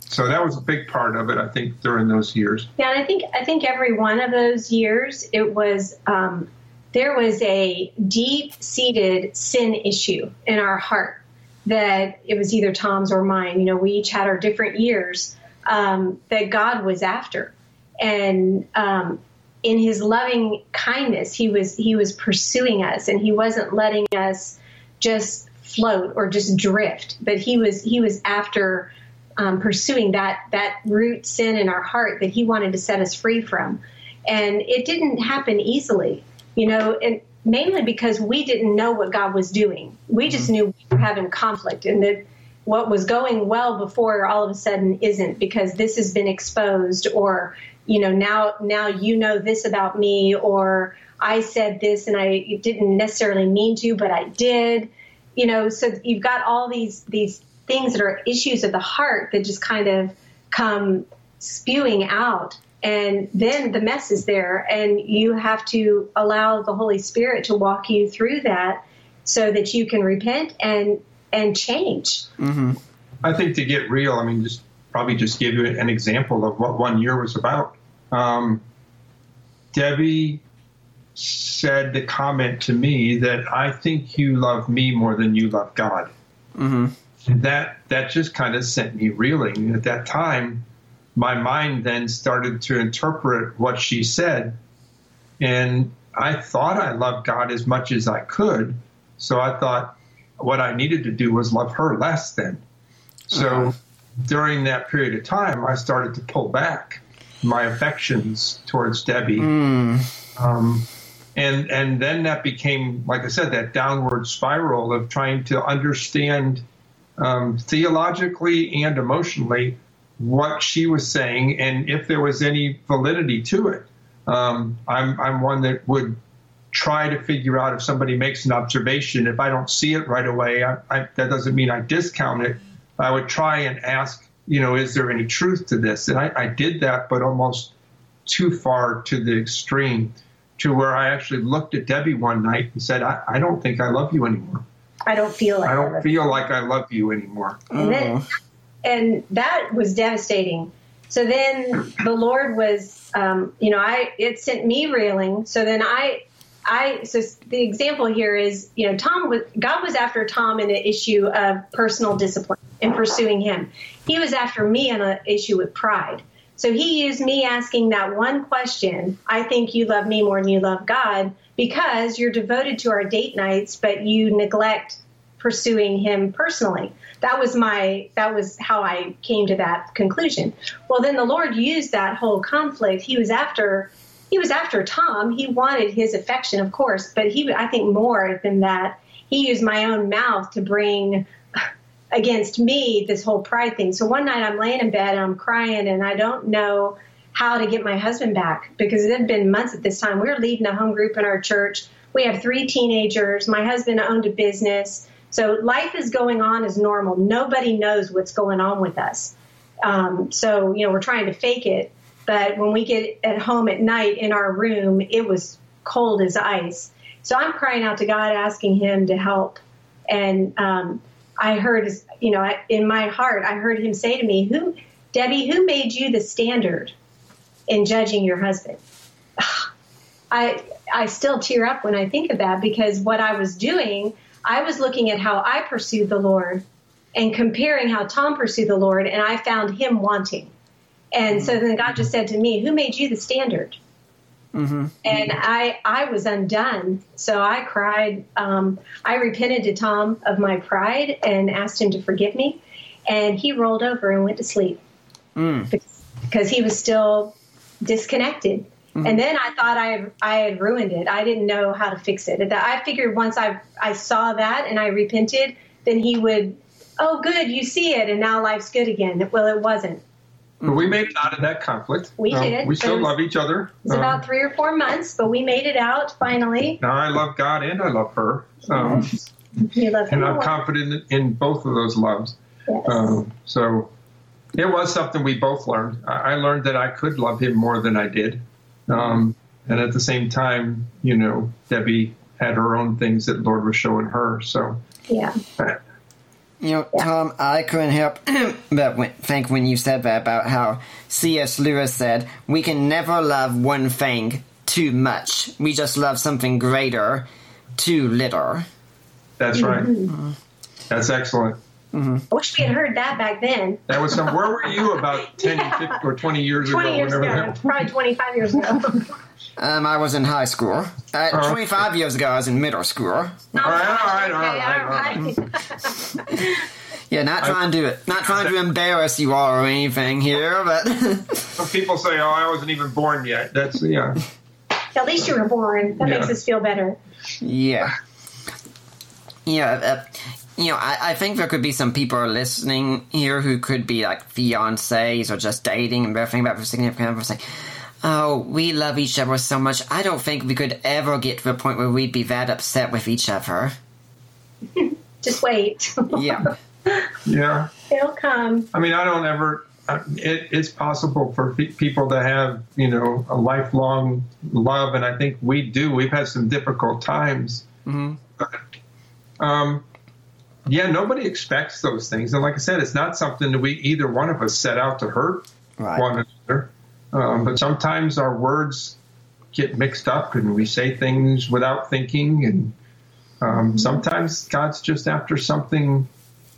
So that was a big part of it, I think, during those years. Yeah, and I think I think every one of those years it was um, there was a deep seated sin issue in our heart. That it was either Tom's or mine. You know, we each had our different years um, that God was after, and um, in His loving kindness, He was He was pursuing us, and He wasn't letting us just float or just drift, but He was He was after. Um, pursuing that that root sin in our heart that he wanted to set us free from and it didn't happen easily you know and mainly because we didn't know what god was doing. We just mm-hmm. knew we were having conflict and that what was going well before all of a sudden isn't because this has been exposed or you know now now you know this about me or i said this and i didn't necessarily mean to but i did. You know so you've got all these these things that are issues of the heart that just kind of come spewing out and then the mess is there and you have to allow the holy spirit to walk you through that so that you can repent and and change Mm-hmm. I think to get real, I mean, just probably just give you an example of what one year was about. Um, Debbie said the comment to me that I think you love me more than you love God. Mm-hmm. And that that just kind of sent me reeling. At that time, my mind then started to interpret what she said, and I thought I loved God as much as I could. So I thought what I needed to do was love her less then. So Uh-huh. during that period of time, I started to pull back my affections towards Debbie. Um, and and then that became, like I said, that downward spiral of trying to understand um, theologically and emotionally what she was saying and if there was any validity to it. Um, I'm I'm one that would try to figure out if somebody makes an observation. If I don't see it right away, I, I, that doesn't mean I discount it. I would try and ask, you know, is there any truth to this? And I, I did that, but almost too far to the extreme, to where I actually looked at Debbie one night and said, I, I don't think I love you anymore. i don't feel like I don't feel like I love you anymore. and, then, and that was devastating. So then the Lord was, um, you know, I it sent me reeling. So then I, I so the example here is, you know, Tom was God was after Tom in the issue of personal discipline and pursuing Him. He was after me on an issue with pride. So He used me asking that one question. I think you love me more than you love God because you're devoted to our date nights, but you neglect pursuing him personally. That was my that was how I came to that conclusion. Well, then the Lord used that whole conflict. He was after he was after Tom. He wanted his affection, of course, but he I think more than that, he used my own mouth to bring against me this whole pride thing. So one night I'm laying in bed and I'm crying and I don't know how to get my husband back because it had been months at this time. We were leading a home group in our church. We have three teenagers. My husband owned a business. So life is going on as normal. Nobody knows what's going on with us. Um, so, you know, we're trying to fake it. But when we get at home at night in our room, it was cold as ice. So I'm crying out to God, asking Him to help. And um, I heard, you know, in my heart, I heard Him say to me, "Who, Debbie, who made you the standard in judging your husband?" I I still tear up when I think of that because what I was doing, I was looking at how I pursued the Lord and comparing how Tom pursued the Lord, and I found him wanting. And so then God just said to me, "Who made you the standard?" Mm-hmm. And I I was undone. So I cried. Um, I repented to Tom of my pride and asked him to forgive me. And he rolled over and went to sleep Mm. because he was still disconnected. And then I thought I I had ruined it. I didn't know how to fix it. That I figured once I I saw that and I repented, then he would, oh good, you see it, and now life's good again. Well, it wasn't. But we made it out of that conflict. We Um, did. We still was- love each other. It was Um, about three or four months, but we made it out finally. now I love God and I love her. Um, You love and I'm confident in both of those loves. Yes. Um, so it was something we both learned. I learned that I could love him more than I did. Um, and at the same time, you know, Debbie had her own things that Lord was showing her. So yeah. You know, Tom, I couldn't help but when, think when you said that about how C.S. Lewis said, we can never love one thing too much. We just love something greater too little. that's right. That's excellent. I wish we had heard that back then. That was some. Where were you about 10, 15, or 20 years 20 ago? years ago, probably 25 years ago. Um, I was in high school. Uh, Oh. 25 years ago, I was in middle school. All right, all right, all Okay, right, all right. Yeah, not trying to not trying to embarrass you all or anything here, but Some people say, "Oh, I wasn't even born yet." That's yeah. At least you were born. That Yeah. makes us feel better. yeah, yeah. Uh, you know, I, I think there could be some people listening here who could be like fiancés or just dating and they're thinking about their significant other saying, "Oh, we love each other so much. I don't think we could ever get to the point where we'd be that upset with each other." Just wait. Yeah, Yeah. It'll come. I mean, I don't ever. uh, It, it's possible for pe- people to have, you know, a lifelong love, and I think we do. We've had some difficult times. Mhm. But, um, yeah, nobody expects those things, and like I said, it's not something that we either one of us set out to hurt right. one another. Um, but sometimes our words get mixed up, and we say things without thinking, and um, sometimes God's just after something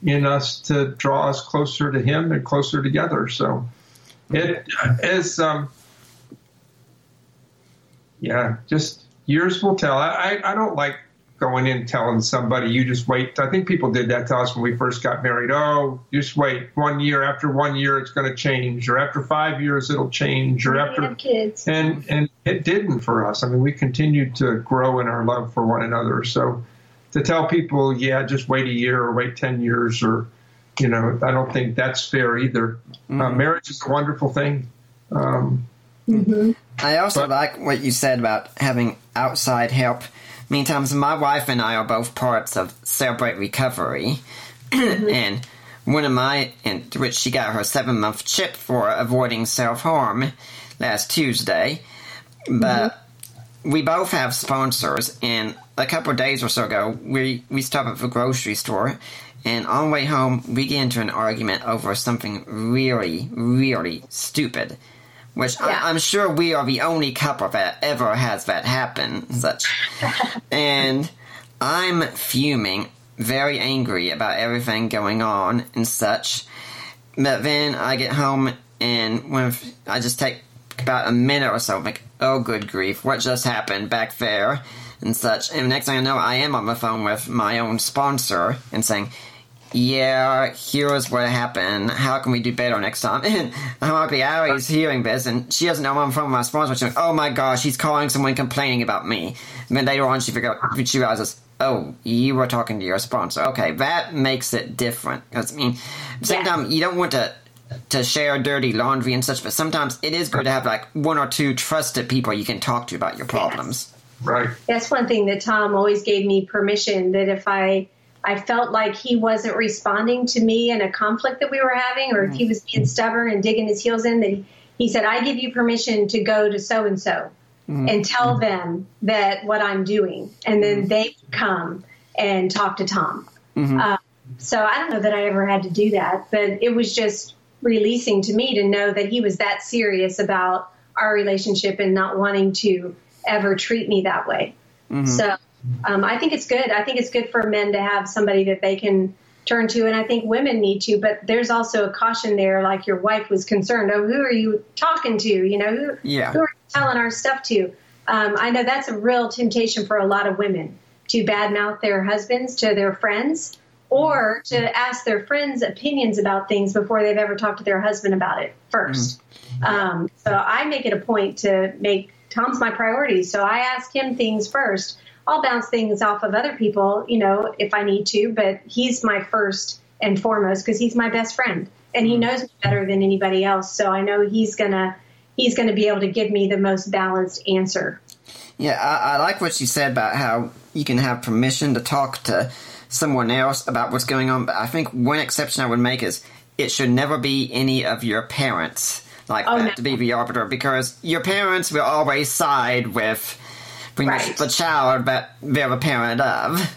in us to draw us closer to Him and closer together. So it is, um, yeah, just years will tell. I, I, I don't like going in telling somebody you just wait. I think people did that to us when we first got married. Oh, just wait one year. After one year, it's going to change, or after five years, it'll change, or We after have kids. and and it didn't for us. I mean, we continued to grow in our love for one another. So to tell people, yeah, just wait a year or wait ten years, or you know, I don't think that's fair either. Uh, marriage is a wonderful thing. Um, I also But- like what you said about having outside help. Many times, my wife and I are both parts of Celebrate Recovery, mm-hmm. and one of my, in which she got her seven month chip for avoiding self harm last Tuesday. But mm-hmm. we both have sponsors, and a couple of days or so ago, we we stopped at the grocery store, and on the way home, we get into an argument over something really, really stupid. Which Yeah. I, I'm sure we are the only couple that ever has that happen. Such, and I'm fuming, very angry about everything going on and such. But then I get home and when I just take about a minute or so, I'm like, oh good grief, what just happened back there and such. And next thing I know, I am on the phone with my own sponsor and saying, yeah, here's what happened. How can we do better next time? And Harvey Allie's hearing this, and she doesn't know I'm from the phone with my sponsor. She's like, oh my gosh, she's calling someone complaining about me. And then later on, she figure she realizes, oh, you were talking to your sponsor. Okay, that makes it different. Because, I mean, same time, you don't want to to share dirty laundry and such, but sometimes it is good to have like one or two trusted people you can talk to about your problems. right. That's one thing that Tom always gave me permission that if I I felt like he wasn't responding to me in a conflict that we were having, or if he mm. was being stubborn and digging his heels in, that he, he said, "I give you permission to go to so and so and tell mm. them that what I'm doing, and then mm. they come and talk to Tom." Uh, so I don't know that I ever had to do that, but it was just releasing to me to know that he was that serious about our relationship and not wanting to ever treat me that way. Mm-hmm. So um, I think it's good. I think it's good for men to have somebody that they can turn to, and I think women need to. But there's also a caution there, like your wife was concerned. Oh, who are you talking to? You know, who, Yeah. who are you telling our stuff to? Um, I know that's a real temptation for a lot of women to badmouth their husbands to their friends or to ask their friends opinions about things before they've ever talked to their husband about it 1st Um, so I make it a point to make Tom's my priority. So I ask him things first. I'll bounce things off of other people, you know, if I need to, but he's my first and foremost because he's my best friend and he mm-hmm. knows me better than anybody else. So I know he's gonna he's gonna be able to give me the most balanced answer. Yeah, I, I like what you said about how you can have permission to talk to someone else about what's going on, but I think one exception I would make is it should never be any of your parents like Oh, that no. to be the arbiter because your parents will always side with much Right. the child that they're a parent of.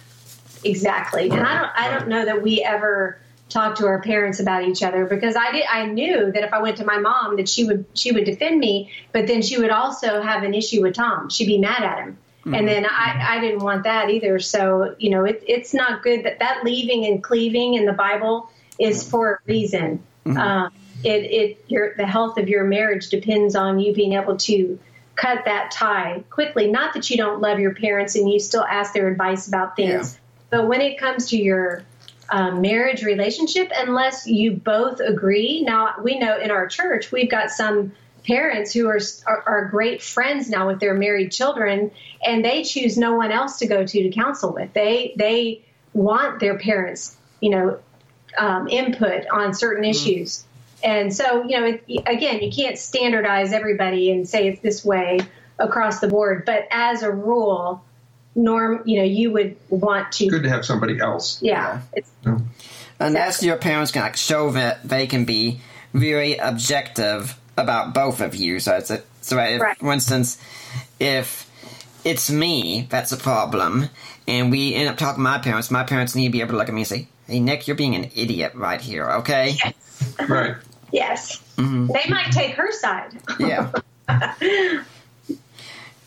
Exactly. And I don't I don't know that we ever talked to our parents about each other because I did I knew that if I went to my mom that she would she would defend me, but then she would also have an issue with Tom. She'd be mad at him. And then I, I didn't want that either. So, you know, it, it's not good that that leaving and cleaving in the Bible is for a reason. Um, it, it, your, the health of your marriage depends on you being able to cut that tie quickly. Not that you don't love your parents and you still ask their advice about things, Yeah. but when it comes to your um, marriage relationship, unless you both agree. Now, we know in our church, we've got some parents who are, are, are great friends now with their married children, and they choose no one else to go to to counsel with. They, they want their parents, you know, um, input on certain issues. And so, you know, it, again, you can't standardize everybody and say it's this way across the board. But as a rule, norm, you know, you would want to, Good to have somebody else. yeah, it's Unless your parents can like show that they can be very objective about both of you. So it's a, so if, Right. for instance, if it's me that's a problem, and we end up talking to my parents, my parents need to be able to look at me and say, "Hey, Nick, you're being an idiot right here." Okay? Right. Yes. Mm-hmm. They might take her side. Yeah.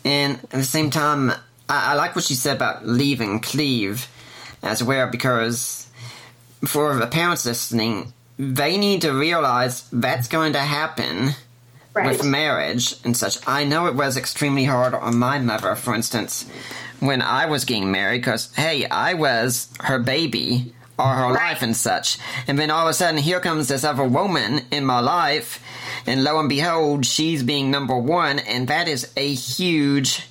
and at the same time, I, I like what she said about leaving and cleave as well because for the parents listening, they need to realize that's going to happen Right. with marriage and such. I know it was extremely hard on my mother, for instance, when I was getting married, because, hey, I was her baby all her life and such. And then all of a sudden, here comes this other woman in my life, and lo and behold, she's being number one, and that is a huge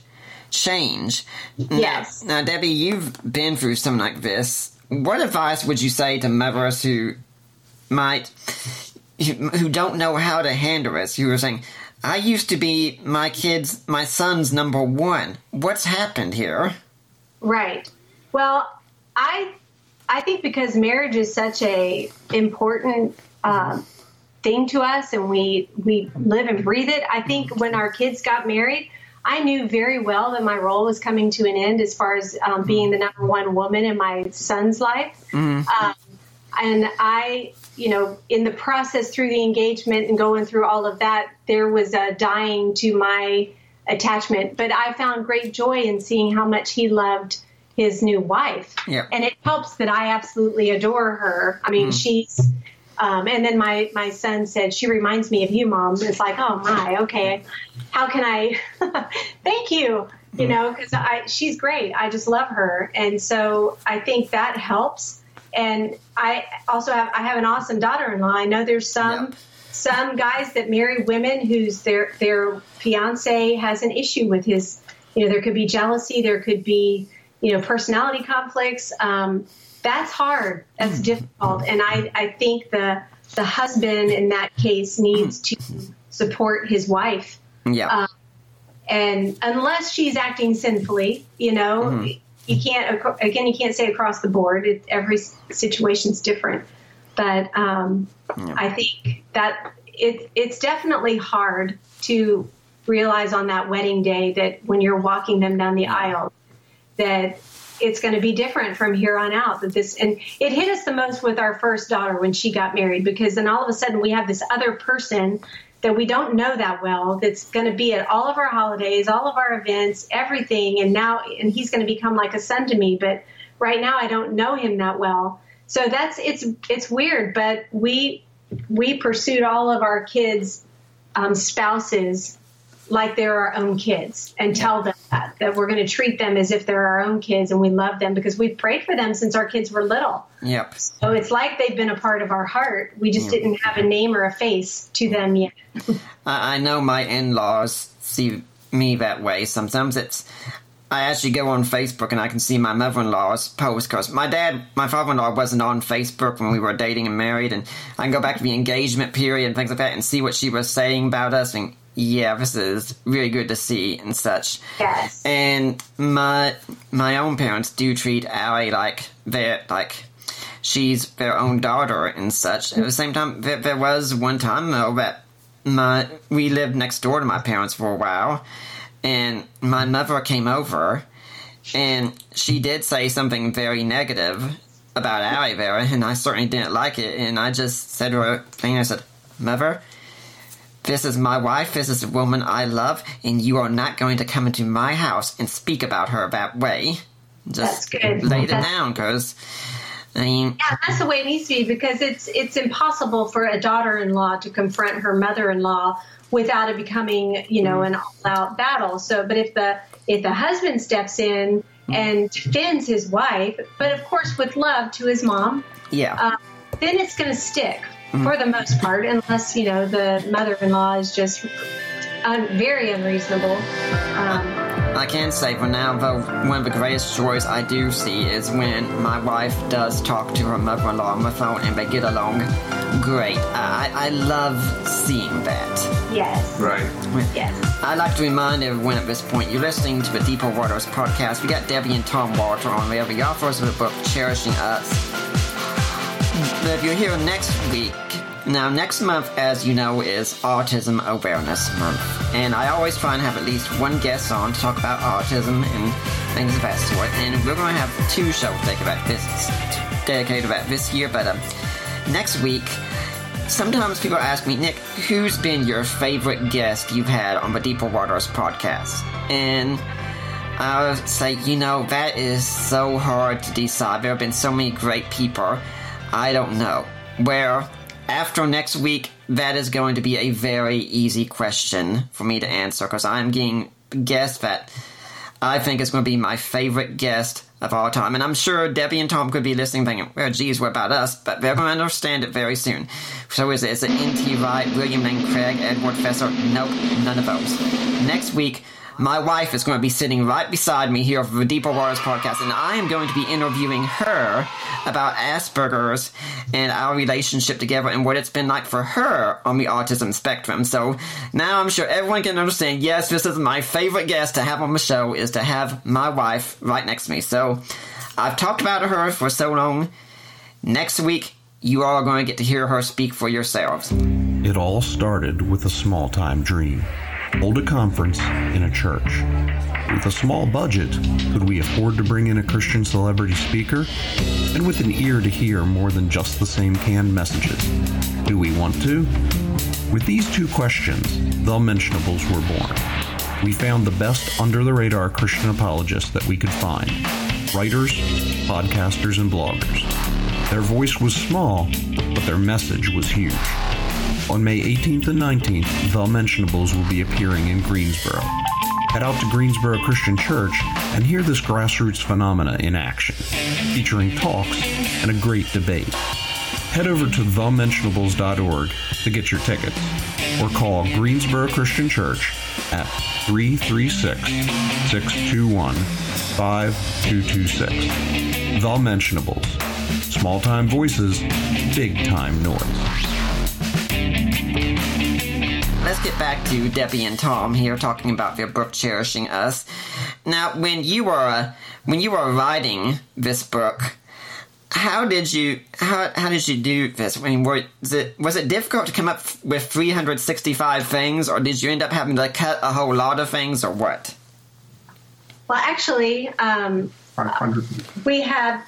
change. Now- Yes. Now, Debbie, you've been through something like this. What advice would you say to mothers who might who don't know how to handle this. You were saying, I used to be my kid's, my son's number one. What's happened here? Right. Well, I I think because marriage is such a important uh, thing to us, and we we live and breathe it. I think when our kids got married, I knew very well that my role was coming to an end as far as um, being the number one woman in my son's life. Um, and I, you know, in the process through the engagement and going through all of that, there was a dying to my attachment. But I found great joy in seeing how much he loved his new wife. Yeah. And it helps that I absolutely adore her. I mean, she's. Um, and then my, my son said, She reminds me of you, mom. It's like, Oh my, okay. How can I thank you? You know, because I she's great. I just love her. And so I think that helps. And I also have I have an awesome daughter in law. I know there's some Yep. some guys that marry women whose their their fiance has an issue with his you know, there could be jealousy, there could be, you know, personality conflicts. Um, that's hard. That's difficult. And I, I think the the husband in that case needs to support his wife. Yeah. Uh, And unless she's acting sinfully, you know, you can't, again, you can't say across the board. It, every situation's different. But um, I think that it, it's definitely hard to realize on that wedding day that when you're walking them down the aisle, that it's going to be different from here on out that this and it hit us the most with our first daughter when she got married because then all of a sudden we have this other person that we don't know that well that's going to be at all of our holidays all of our events everything and now and he's going to become like a son to me but right now i don't know him that well. So that's it's it's weird but we we pursued all of our kids um, spouses like they're our own kids and tell them that, that we're going to treat them as if they're our own kids and we love them because we've prayed for them since our kids were little. yep. So it's like they've been a part of our heart. We just didn't have a name or a face to them yet. I, know my in-laws see me that way. Sometimes it's, I actually go on Facebook and I can see my mother-in-law's post because my dad, my father-in-law wasn't on Facebook when we were dating and married, and I can go back to the engagement period and things like that and see what she was saying about us and. Yeah, this is really good to see and such. Yes. And my my own parents do treat Allie like they're like she's their own daughter and such. At the same time, there, there was one time though that my we lived next door to my parents for a while, and my mother came over, and she did say something very negative about Allie there, and I certainly didn't like it, and I just said to her, thing I said, Mother, This is my wife. This is a woman I love, and you are not going to come into my house and speak about her that way. Just That's good. laid it That's- down, because I mean, Yeah, that's the way it needs to be because it's it's impossible for a daughter-in-law to confront her mother-in-law without it becoming, you know, an all-out battle. So, but if the if the husband steps in and defends his wife, but of course with love to his mom, yeah. uh, then it's going to stick for the most part, unless you know the mother-in-law is just un- very unreasonable. Um, I can say for now, though, one of the greatest joys I do see is when my wife does talk to her mother-in-law on the phone and they get along great. I, I love seeing that. yes, Right. yes. I'd like to remind everyone at this point, you're listening to the Deeper Waters podcast. We got Debbie and Tom Walter on there. The authors of the book Cherishing Us. If you're here next week, now next month, as you know, is Autism Awareness Month. And I always try and have at least one guest on to talk about autism and things of that sort. And we're going to have two shows dedicated about this, dedicated about this year. But um, next week, sometimes people ask me, Nick, who's been your favorite guest you've had on the Deeper Waters podcast? And I would say, you know, that is so hard to decide. There have been so many great people. I don't know. Where after next week, that is going to be a very easy question for me to answer because I'm getting guests that I think is going to be my favorite guest of all time. And I'm sure Debbie and Tom could be listening thinking, well, geez, what about us? But they're going to understand it very soon. So is it, is it N.T. Wright, William Lane Craig, Edward Feser? Nope, none of those. Next week, my wife is going to be sitting right beside me here for the Deeper Waters podcast, and I am going to be interviewing her about Asperger's and our relationship together and what it's been like for her on the autism spectrum. So now I'm sure everyone can understand, yes, this is my favorite guest to have on the show is to have my wife right next to me. So I've talked about her for so long. Next week, you all are going to get to hear her speak for yourselves. It all started with a small time dream. Hold a conference in a church. With a small budget, could we afford to bring in a Christian celebrity speaker? And with an ear to hear more than just the same canned messages, do we want to? With these two questions, the Mentionables were born. We found the best under the radar Christian apologists that we could find writers, podcasters, and bloggers. Their voice was small, but their message was huge. On May 18th and 19th, The Mentionables will be appearing in Greensboro. Head out to Greensboro Christian Church and hear this grassroots phenomena in action, featuring talks and a great debate. Head over to thementionables.org to get your tickets, or call Greensboro Christian Church at 336 621 5226. The Mentionables. Small time voices, big time noise. Let's get back to Debbie and Tom here talking about their book "Cherishing Us." Now, when you were uh, when you were writing this book, how did you how how did you do this? I mean, was it was it difficult to come up with 365 things, or did you end up having to cut a whole lot of things, or what? Well, actually, um, we have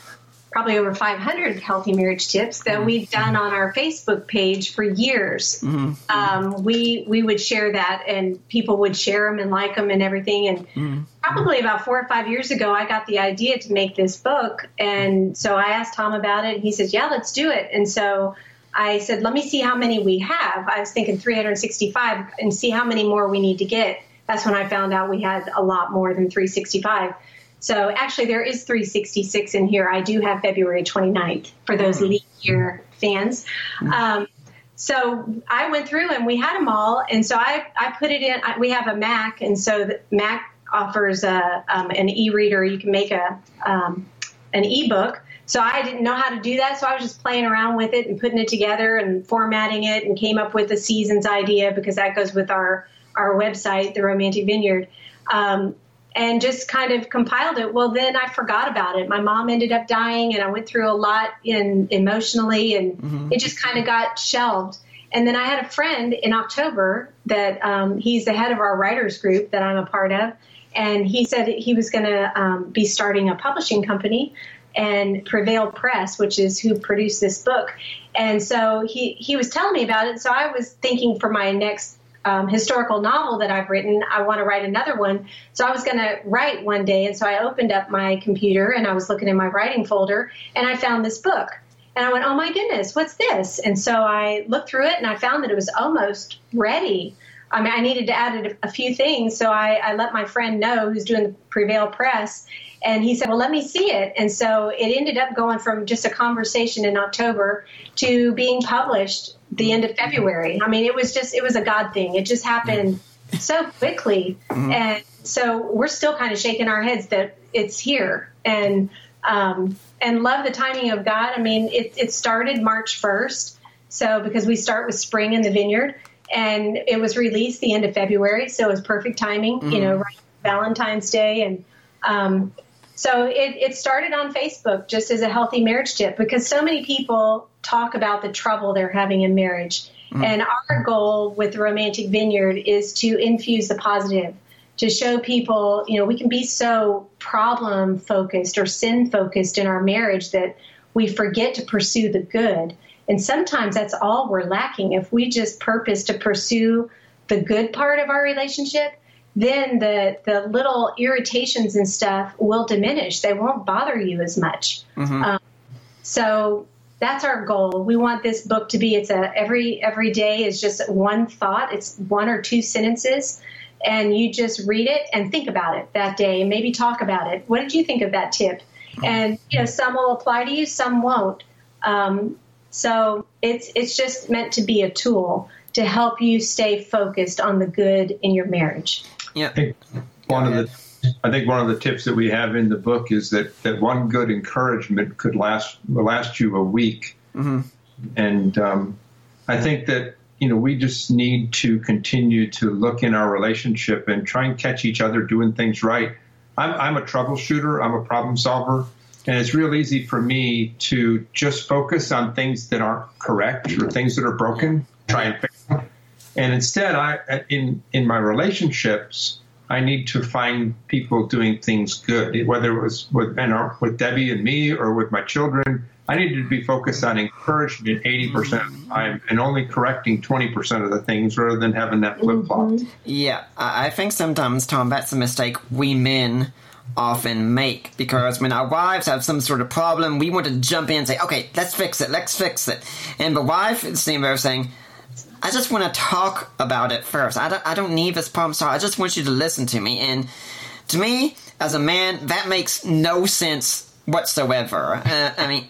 probably over 500 healthy marriage tips that mm-hmm. we've done on our Facebook page for years. Mm-hmm. Um, we we would share that, and people would share them and like them and everything. And mm-hmm. probably about four or five years ago, I got the idea to make this book, and so I asked Tom about it, and he says, "Yeah, let's do it." And so. I said, let me see how many we have. I was thinking 365 and see how many more we need to get. That's when I found out we had a lot more than 365. So actually, there is 366 in here. I do have February 29th for those leap year fans. Um, so I went through and we had them all, and so I, I put it in. I, we have a Mac, and so the Mac offers a, um, an e-reader. You can make a um, an ebook. So I didn't know how to do that, so I was just playing around with it and putting it together and formatting it, and came up with the seasons idea because that goes with our our website, the Romantic Vineyard. Um, and just kind of compiled it. Well, then I forgot about it. My mom ended up dying, and I went through a lot in emotionally, and it just kind of got shelved. And then I had a friend in October that um, he's the head of our writers group that I'm a part of, and he said he was going to um, be starting a publishing company and Prevail Press, which is who produced this book. And so he he was telling me about it. So I was thinking for my next um, historical novel that I've written. I want to write another one. So I was going to write one day. And so I opened up my computer and I was looking in my writing folder and I found this book. And I went, oh my goodness, what's this? And so I looked through it and I found that it was almost ready. I mean, I needed to add a few things. So I, I let my friend know who's doing the Prevail Press. And he said, Well, let me see it. And so it ended up going from just a conversation in October to being published the end of February. I mean, it was just, it was a God thing. It just happened so quickly. Mm-hmm. And so we're still kind of shaking our heads that it's here. And, um, and love the timing of God. I mean, it, it started March 1st. So because we start with spring in the vineyard and it was released the end of February. So it was perfect timing, mm-hmm. you know, right Valentine's Day. And, um, so it, it started on Facebook just as a healthy marriage tip because so many people talk about the trouble they're having in marriage. Mm. And our goal with the Romantic Vineyard is to infuse the positive, to show people, you know, we can be so problem focused or sin focused in our marriage that we forget to pursue the good. And sometimes that's all we're lacking. If we just purpose to pursue the good part of our relationship, then the the little irritations and stuff will diminish. They won't bother you as much. Mm-hmm. Um, so that's our goal. We want this book to be it's a every every day is just one thought. It's one or two sentences, and you just read it and think about it that day, and maybe talk about it. What did you think of that tip? And you know, some will apply to you, some won't. Um, so it's it's just meant to be a tool to help you stay focused on the good in your marriage. Yeah. I one of the I think one of the tips that we have in the book is that, that one good encouragement could last last you a week, mm-hmm. and um, I think that you know we just need to continue to look in our relationship and try and catch each other doing things right. I'm, I'm a troubleshooter. I'm a problem solver, and it's real easy for me to just focus on things that aren't correct or things that are broken. Try and fix them and instead, I in in my relationships, I need to find people doing things good, whether it was with our, with Debbie and me or with my children. I needed to be focused on encouragement 80% of the time and only correcting 20% of the things rather than having that flip flop. Mm-hmm. Yeah, I think sometimes, Tom, that's a mistake we men often make because when our wives have some sort of problem, we want to jump in and say, okay, let's fix it, let's fix it. And the wife is saying, I just want to talk about it first. I don't, I don't need this problem solved. I just want you to listen to me. And to me, as a man, that makes no sense whatsoever. Uh, I mean,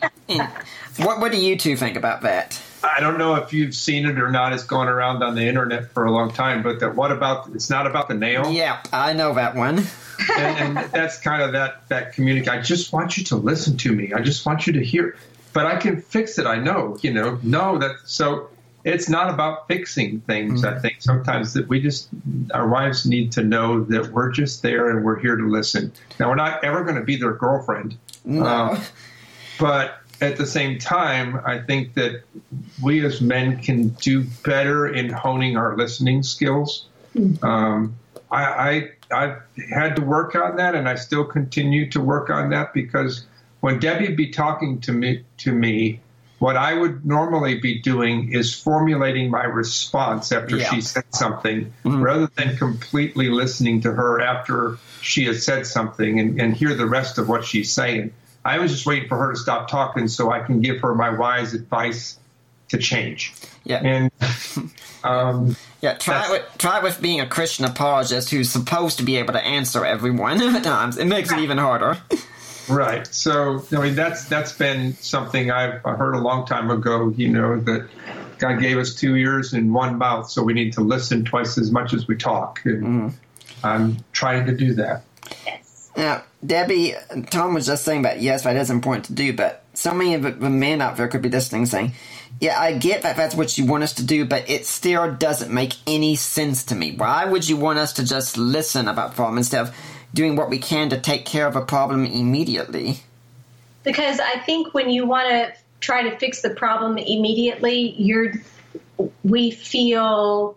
what, what do you two think about that? I don't know if you've seen it or not. It's gone around on the internet for a long time. But that, what about? It's not about the nail. Yeah, I know that one. and, and, that's kind of that that community. I just want you to listen to me. I just want you to hear. But I can fix it. I know. You know. No, that so it's not about fixing things. Mm-hmm. I think sometimes that we just our wives need to know that we're just there and we're here to listen. Now we're not ever going to be their girlfriend, no. uh, but at the same time, I think that we as men can do better in honing our listening skills. Mm-hmm. Um, I, I I've had to work on that, and I still continue to work on that because when Debbie be talking to me to me what I would normally be doing is formulating my response after yeah. she said something mm-hmm. rather than completely listening to her after she has said something and, and, hear the rest of what she's saying. I was just waiting for her to stop talking so I can give her my wise advice to change. Yeah. And um, yeah, try with try with being a Christian apologist who's supposed to be able to answer everyone at times. It makes it even harder. Right. So, I mean, that's that's been something I've heard a long time ago. You know that God gave us two ears and one mouth, so we need to listen twice as much as we talk. And mm. I'm trying to do that. Now, Debbie, Tom was just saying that yes, that is important to do, but so many of the men out there could be listening saying, "Yeah, I get that that's what you want us to do, but it still doesn't make any sense to me. Why would you want us to just listen about problem instead of?" Doing what we can to take care of a problem immediately? Because I think when you want to try to fix the problem immediately, you're we feel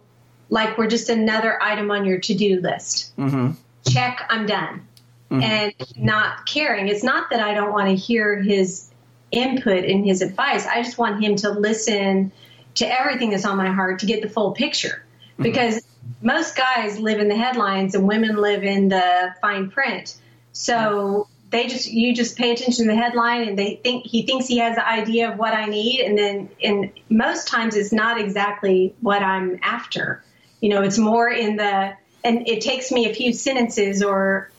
like we're just another item on your to-do list. Mm-hmm. Check, I'm done. Mm-hmm. And not caring. It's not that I don't want to hear his input and his advice. I just want him to listen to everything that's on my heart to get the full picture. because mm-hmm. Most guys live in the headlines and women live in the fine print. So they just you just pay attention to the headline and they think he thinks he has the idea of what I need and then and most times it's not exactly what I'm after. You know, it's more in the and it takes me a few sentences or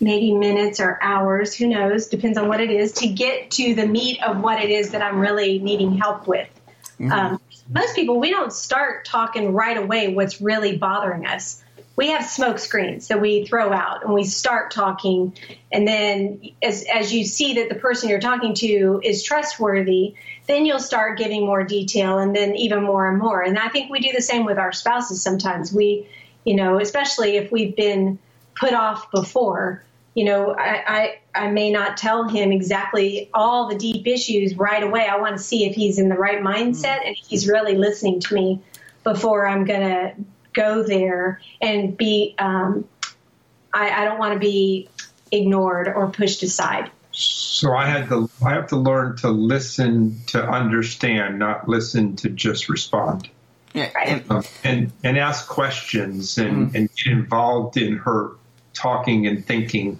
maybe minutes or hours, who knows, depends on what it is, to get to the meat of what it is that I'm really needing help with. Mm-hmm. Um, most people, we don't start talking right away what's really bothering us. We have smoke screens that we throw out and we start talking. And then, as, as you see that the person you're talking to is trustworthy, then you'll start giving more detail and then even more and more. And I think we do the same with our spouses sometimes. We, you know, especially if we've been put off before, you know, I, I, I, may not tell him exactly all the deep issues right away. I want to see if he's in the right mindset and he's really listening to me before I'm going to go there and be, um, I, I don't want to be ignored or pushed aside. So I had to, I have to learn to listen to understand, not listen to just respond. Yeah, and, um, and, and ask questions and, mm-hmm. and get involved in her talking and thinking.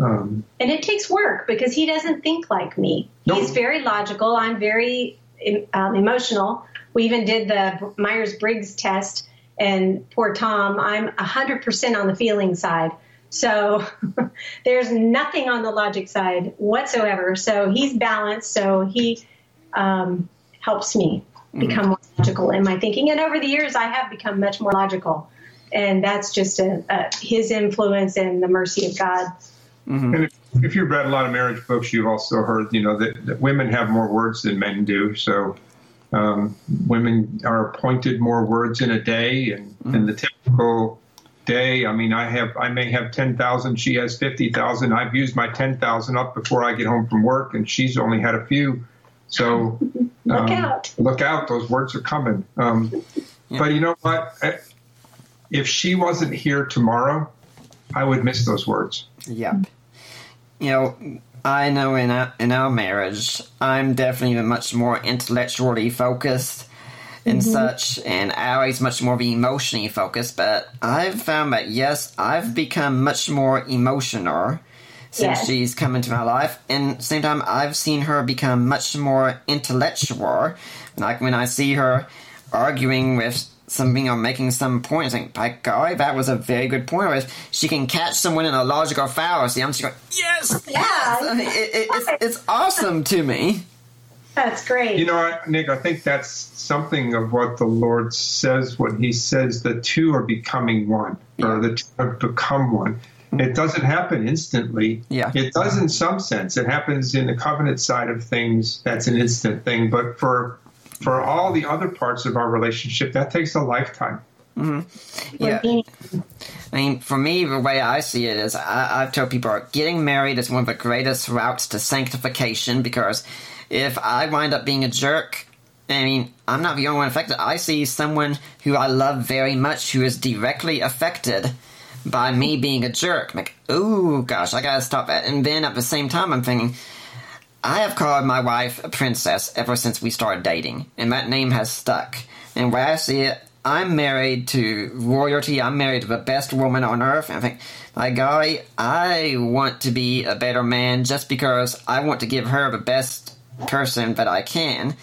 Um, and it takes work because he doesn't think like me. Nope. He's very logical. I'm very um, emotional. We even did the Myers Briggs test, and poor Tom, I'm 100% on the feeling side. So there's nothing on the logic side whatsoever. So he's balanced. So he um, helps me mm-hmm. become mm-hmm. more logical in my thinking. And over the years, I have become much more logical and that's just a, a, his influence and the mercy of God. Mm-hmm. And if, if, you've read a lot of marriage books, you've also heard, you know, that, that women have more words than men do. So um, women are appointed more words in a day, and, mm-hmm. and the typical day. I mean, I have, I may have ten thousand. She has fifty thousand. I've used my ten thousand up before I get home from work, and she's only had a few. So look um, out! Look out! Those words are coming. Um, yeah. But you know what? If she wasn't here tomorrow, I would miss those words. Yep. You know, I know in our, in our marriage, I'm definitely much more intellectually focused and mm-hmm. such, and Allie's much more emotionally focused. But I've found that yes, I've become much more emotional since yes. she's come into my life, and at the same time, I've seen her become much more intellectual. Like when I see her arguing with something or making some point and saying, by golly, that was a very good point. Or if she can catch someone in a logical fallacy, I'm just going, yes, yeah. yes. It, it, it's, it's awesome to me. That's great. You know, Nick, I think that's something of what the Lord says when He says the two are becoming one, yeah. or the two have become one. Mm-hmm. It doesn't happen instantly. Yeah. It does in some sense. It happens in the covenant side of things. That's an instant thing. But for for all the other parts of our relationship, that takes a lifetime. Mm-hmm. Yeah. I mean, for me, the way I see it is I, I've told people getting married is one of the greatest routes to sanctification because if I wind up being a jerk, I mean, I'm not the only one affected. I see someone who I love very much who is directly affected by me being a jerk. I'm like, oh gosh, I gotta stop that. And then at the same time, I'm thinking, I have called my wife a princess ever since we started dating, and that name has stuck. And where I see it, I'm married to royalty. I'm married to the best woman on earth. And I think, my guy, I want to be a better man just because I want to give her the best person that I can.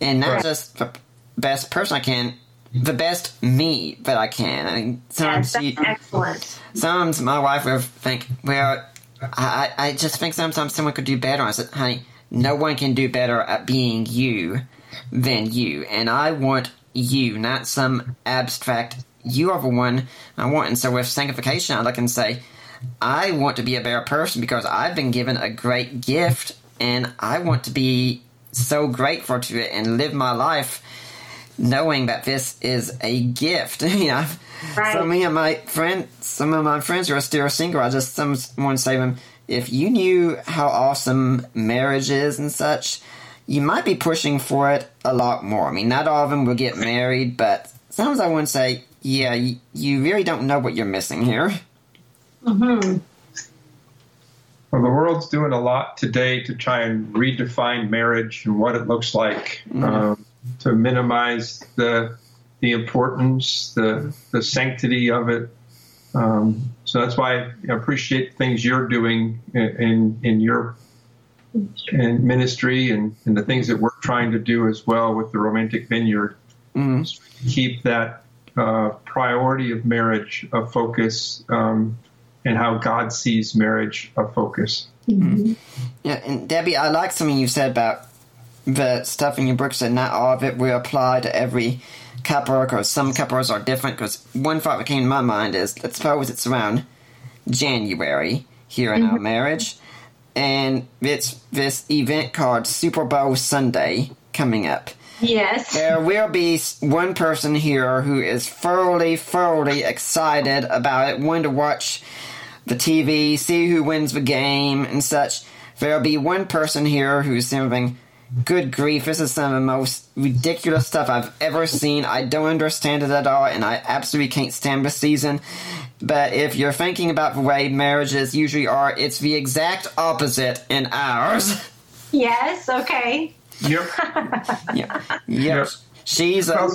And not right. just the best person I can, the best me that I can. I mean, sometimes yes, that's excellent. Sometimes my wife will think, well, I, I just think sometimes someone could do better. I said, honey, no one can do better at being you than you. And I want you, not some abstract, you are the one I want. And so with sanctification, I look and say, I want to be a better person because I've been given a great gift and I want to be so grateful to it and live my life knowing that this is a gift. you know, right. so me and my friend, some of my friends who are still single, I just someone say them, if you knew how awesome marriage is and such, you might be pushing for it a lot more. I mean, not all of them will get married, but sometimes I would say, yeah, you, you really don't know what you're missing here. Mm-hmm. Well, the world's doing a lot today to try and redefine marriage and what it looks like. Mm-hmm. Um, to minimize the the importance, the the sanctity of it. Um, so that's why I appreciate things you're doing in in, in your in ministry and, and the things that we're trying to do as well with the Romantic Vineyard. Mm-hmm. Keep that uh, priority of marriage a focus um, and how God sees marriage a focus. Mm-hmm. Yeah, and Debbie, I like something you said about the stuff in your books that not all of it will apply to every couple because some couples are different. Because one thought that came to my mind is let's suppose it's around January here in mm-hmm. our marriage, and it's this event called Super Bowl Sunday coming up. Yes. There will be one person here who is thoroughly, thoroughly excited about it, wanting to watch the TV, see who wins the game, and such. There'll be one person here who's saying, Good grief, this is some of the most ridiculous stuff I've ever seen. I don't understand it at all, and I absolutely can't stand this season. But if you're thinking about the way marriages usually are, it's the exact opposite in ours. Yes, okay. Yep. yeah. Yep. She's a.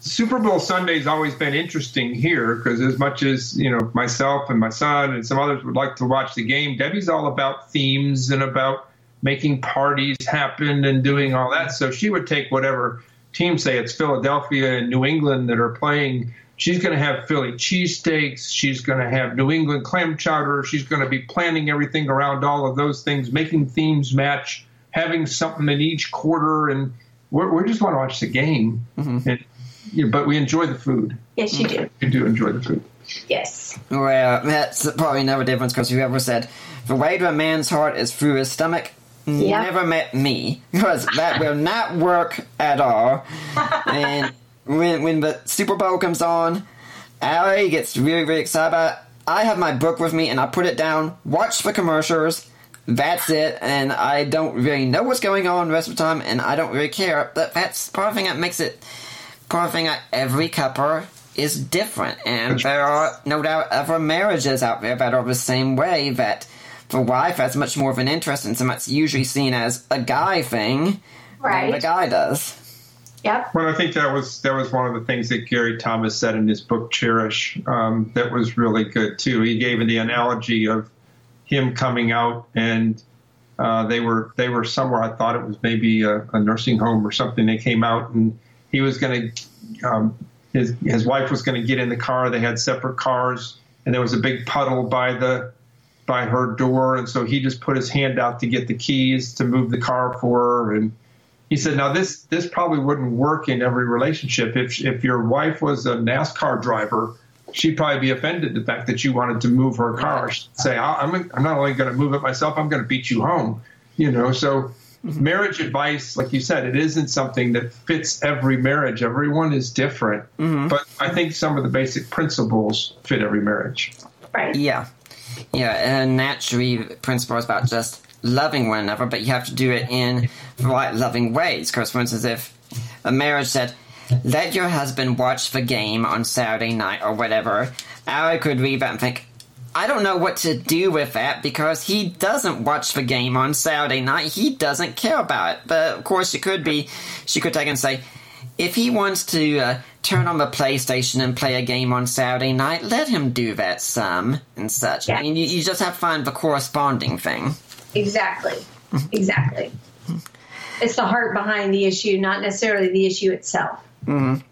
Super Bowl Sunday's always been interesting here because as much as you know myself and my son and some others would like to watch the game, Debbie's all about themes and about making parties happen and doing all that. So she would take whatever team, say it's Philadelphia and New England that are playing. She's going to have Philly cheesesteaks. She's going to have New England clam chowder. She's going to be planning everything around all of those things, making themes match, having something in each quarter, and we just want to watch the game. Mm-hmm. And, you know, but we enjoy the food. Yes, you do. We do enjoy the food. Yes. Well, that's probably never difference because whoever said the way to a man's heart is through his stomach yeah. never met me because that will not work at all. and when when the Super Bowl comes on, Allie gets really really excited about it. I have my book with me and I put it down, watch the commercials. That's it, and I don't really know what's going on the rest of the time, and I don't really care. But that's part of the thing that makes it. Part of the thing that every couple is different, and there are no doubt other marriages out there that are the same way. That for wife has much more of an interest in something that's usually seen as a guy thing right. than the guy does. Yep. Well, I think that was that was one of the things that Gary Thomas said in his book Cherish. Um, that was really good too. He gave the analogy of him coming out and uh, they were they were somewhere. I thought it was maybe a, a nursing home or something. They came out and he was going to um, his his wife was going to get in the car. They had separate cars, and there was a big puddle by the by her door, and so he just put his hand out to get the keys to move the car for her. And he said, "Now this this probably wouldn't work in every relationship. If if your wife was a NASCAR driver, she'd probably be offended the fact that you wanted to move her car. She'd say, I'm I'm not only going to move it myself, I'm going to beat you home. You know, so." Marriage advice, like you said, it isn't something that fits every marriage. Everyone is different, mm-hmm. but I think some of the basic principles fit every marriage. Right. Yeah. Yeah, and naturally, principle is about just loving one another, but you have to do it in the right loving ways. Because, for instance, if a marriage said, let your husband watch the game on Saturday night or whatever, I could read that and think, I don't know what to do with that because he doesn't watch the game on Saturday night. He doesn't care about it. But of course, she could be, she could take and say, if he wants to uh, turn on the PlayStation and play a game on Saturday night, let him do that some and such. Yeah. I mean, you, you just have to find the corresponding thing. Exactly. exactly. It's the heart behind the issue, not necessarily the issue itself. Mm-hmm.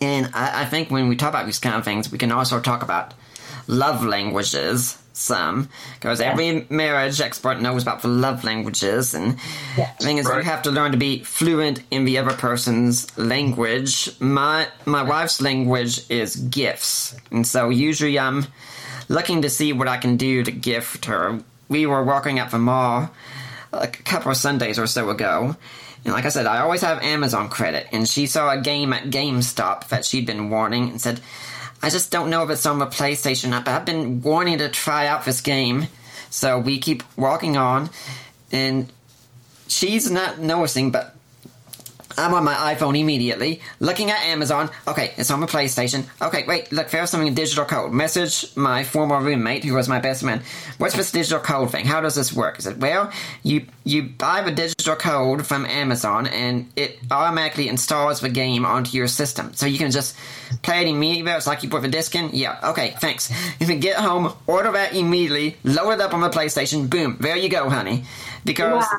And I, I think when we talk about these kind of things, we can also talk about love languages some because yes. every marriage expert knows about the love languages and yes. the thing is right. you have to learn to be fluent in the other person's language my my wife's language is gifts and so usually i'm looking to see what i can do to gift her we were walking at the mall like a couple of sundays or so ago and like I said, I always have Amazon credit, and she saw a game at GameStop that she'd been wanting and said, I just don't know if it's on the PlayStation app. I've been wanting to try out this game. So we keep walking on, and she's not noticing, but I'm on my iPhone immediately, looking at Amazon. Okay, it's on my PlayStation. Okay, wait, look, there's something in digital code. Message my former roommate, who was my best man. What's this digital code thing? How does this work? Is it well, you you buy the digital code from Amazon, and it automatically installs the game onto your system, so you can just play it immediately. It's like you put the disc in. Yeah, okay, thanks. You can get home, order that immediately, load it up on the PlayStation. Boom, there you go, honey. Because Wow.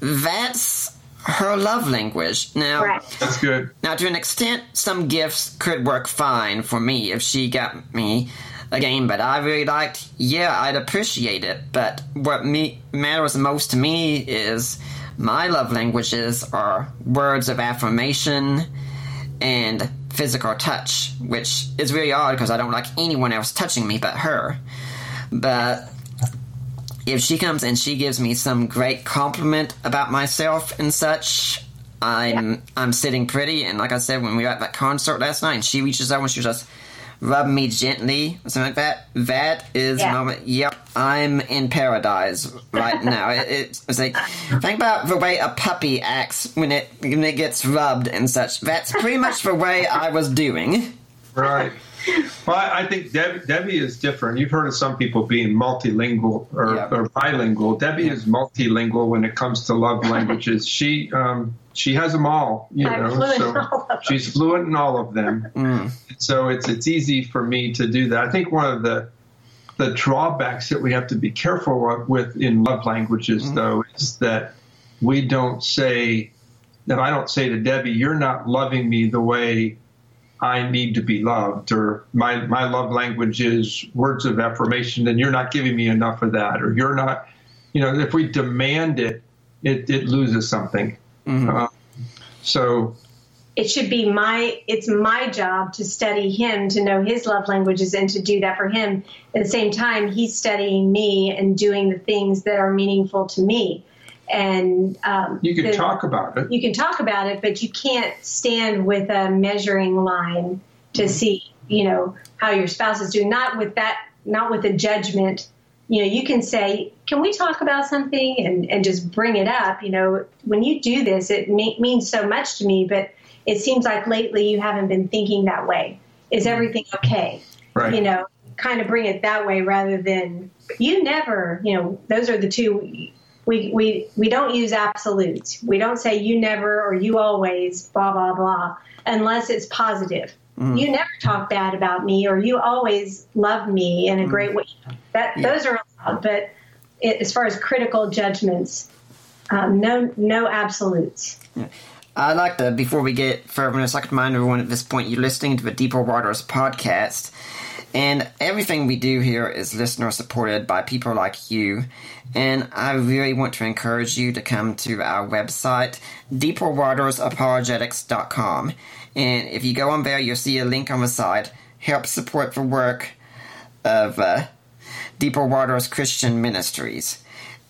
that's her love language. Now, Right. That's good. now to an extent, some gifts could work fine for me if she got me a game that I really liked. Yeah, I'd appreciate it. But what me matters most to me is my love languages are words of affirmation and physical touch, which is really odd because I don't like anyone else touching me but her. But if she comes and she gives me some great compliment about myself and such, I'm I'm sitting pretty. And like I said, when we were at that concert last night, and she reaches out and she just rubbed me gently or something like that. That is Yeah. a moment. Yep, I'm in paradise right now. it, it, it's like think about the way a puppy acts when it when it gets rubbed and such. That's pretty much the way I was doing. Right. Well, I I think Debbie, Debbie is different. You've heard of some people being multilingual or, Yeah. or bilingual. Debbie is multilingual when it comes to love languages. She um, she has them all. You I'm know, fluent so all of them. she's fluent in all of them. So it's it's easy for me to do that. I think one of the the drawbacks that we have to be careful with in love languages, though, is that we don't say that I don't say to Debbie, "You're not loving me the way I need to be loved," or my my love language is words of affirmation, and you're not giving me enough of that, or you're not. You know, if we demand it, it, it loses something. Uh, so it should be my it's my job to study him to know his love languages and to do that for him at the same time he's studying me and doing the things that are meaningful to me and um, you can the- talk about it. you can talk about it but you can't stand with a measuring line to see you know how your spouse is doing. Not with that not with a judgment. You know you can say can we talk about something and, and just bring it up? You know when you do this it me- means so much to me but it seems like lately you haven't been thinking that way. Is everything okay? Right. you know kind of bring it that way rather than you never you know those are the two we we we don't use absolutes we don't say you never or you always blah blah blah unless it's positive. You never talk bad about me or you always love me in a great way. That those are allowed but it, as far as critical judgments um, no no absolutes I'd like to, before we get further, I'd like to remind everyone at this point you're listening to the Deeper Waters podcast. And everything we do here is listener supported by people like you. And I really want to encourage you to come to our website, deeperwatersapologetics.com. And if you go on there, you'll see a link on the side. Help support the work of uh, Deeper Waters Christian Ministries.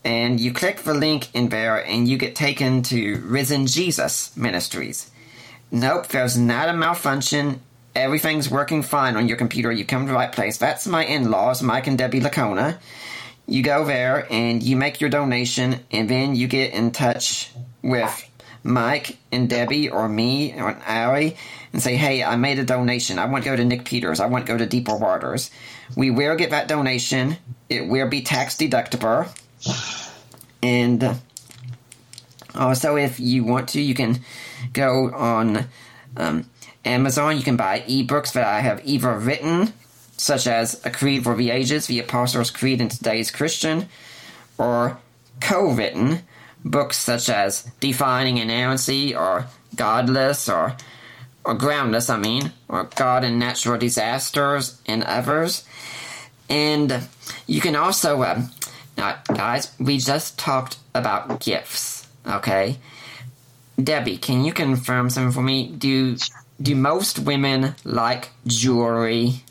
And you click the link in there and you get taken to Risen Jesus Ministries. Nope, there's not a malfunction. Everything's working fine on your computer. You come to the right place. That's my in laws, Mike and Debbie Licona. You go there and you make your donation, and then you get in touch with Mike and Debbie or me or Allie and say, hey, I made a donation. I want to go to Nick Peters. I want to go to Deeper Waters. We will get that donation. It will be tax deductible. And also, if you want to, you can go on um, Amazon. You can buy ebooks that I have either written, such as A Creed for the Ages, The Apostles' Creed in Today's Christian, or co written books such as Defining Inerrancy, or Godless, or or groundless, I mean, or God and Natural Disasters, and others. And you can also, um, now, guys, we just talked about gifts, okay? Debbie, can you confirm something for me? Do do most women like jewelry?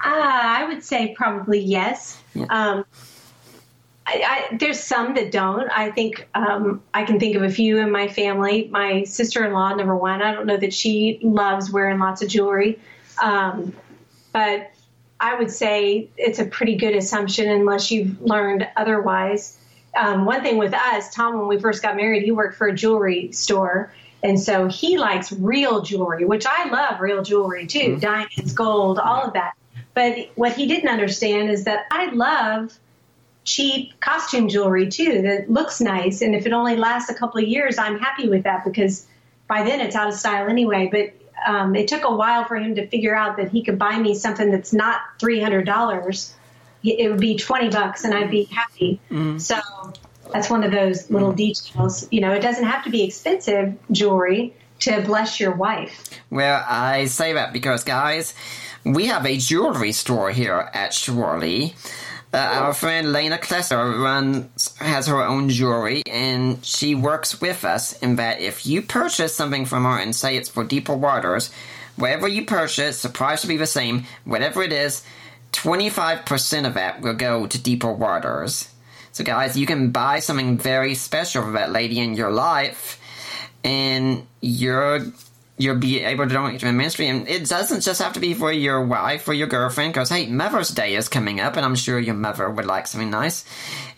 Ah, I would say probably yes. Yeah. Um, I, I, there's some that don't. I think um, I can think of a few in my family. My sister-in-law, number one, I don't know that she loves wearing lots of jewelry, um, but I would say it's a pretty good assumption unless you've learned otherwise. um, one thing with us, Tom, when we first got married, he worked for a jewelry store. And so he likes real jewelry, which I love real jewelry too mm-hmm. diamonds, gold, all of that. But what he didn't understand is that I love cheap costume jewelry too that looks nice. And if it only lasts a couple of years, I'm happy with that because by then it's out of style anyway. But um, it took a while for him to figure out that he could buy me something that's not $300 it would be 20 bucks and I'd be happy. Mm. So that's one of those little details. You know, it doesn't have to be expensive jewelry to bless your wife. Well, I say that because, guys, we have a jewelry store here at Shirley. Uh, our friend Lena Klesser runs has her own jewelry, and she works with us in that if you purchase something from her and say it's for deeper waters, whatever you purchase, the price will be the same. Whatever it is, 25% of that will go to deeper waters. So, guys, you can buy something very special for that lady in your life, and you're you'll be able to donate to the ministry. And it doesn't just have to be for your wife or your girlfriend, because hey, Mother's Day is coming up, and I'm sure your mother would like something nice.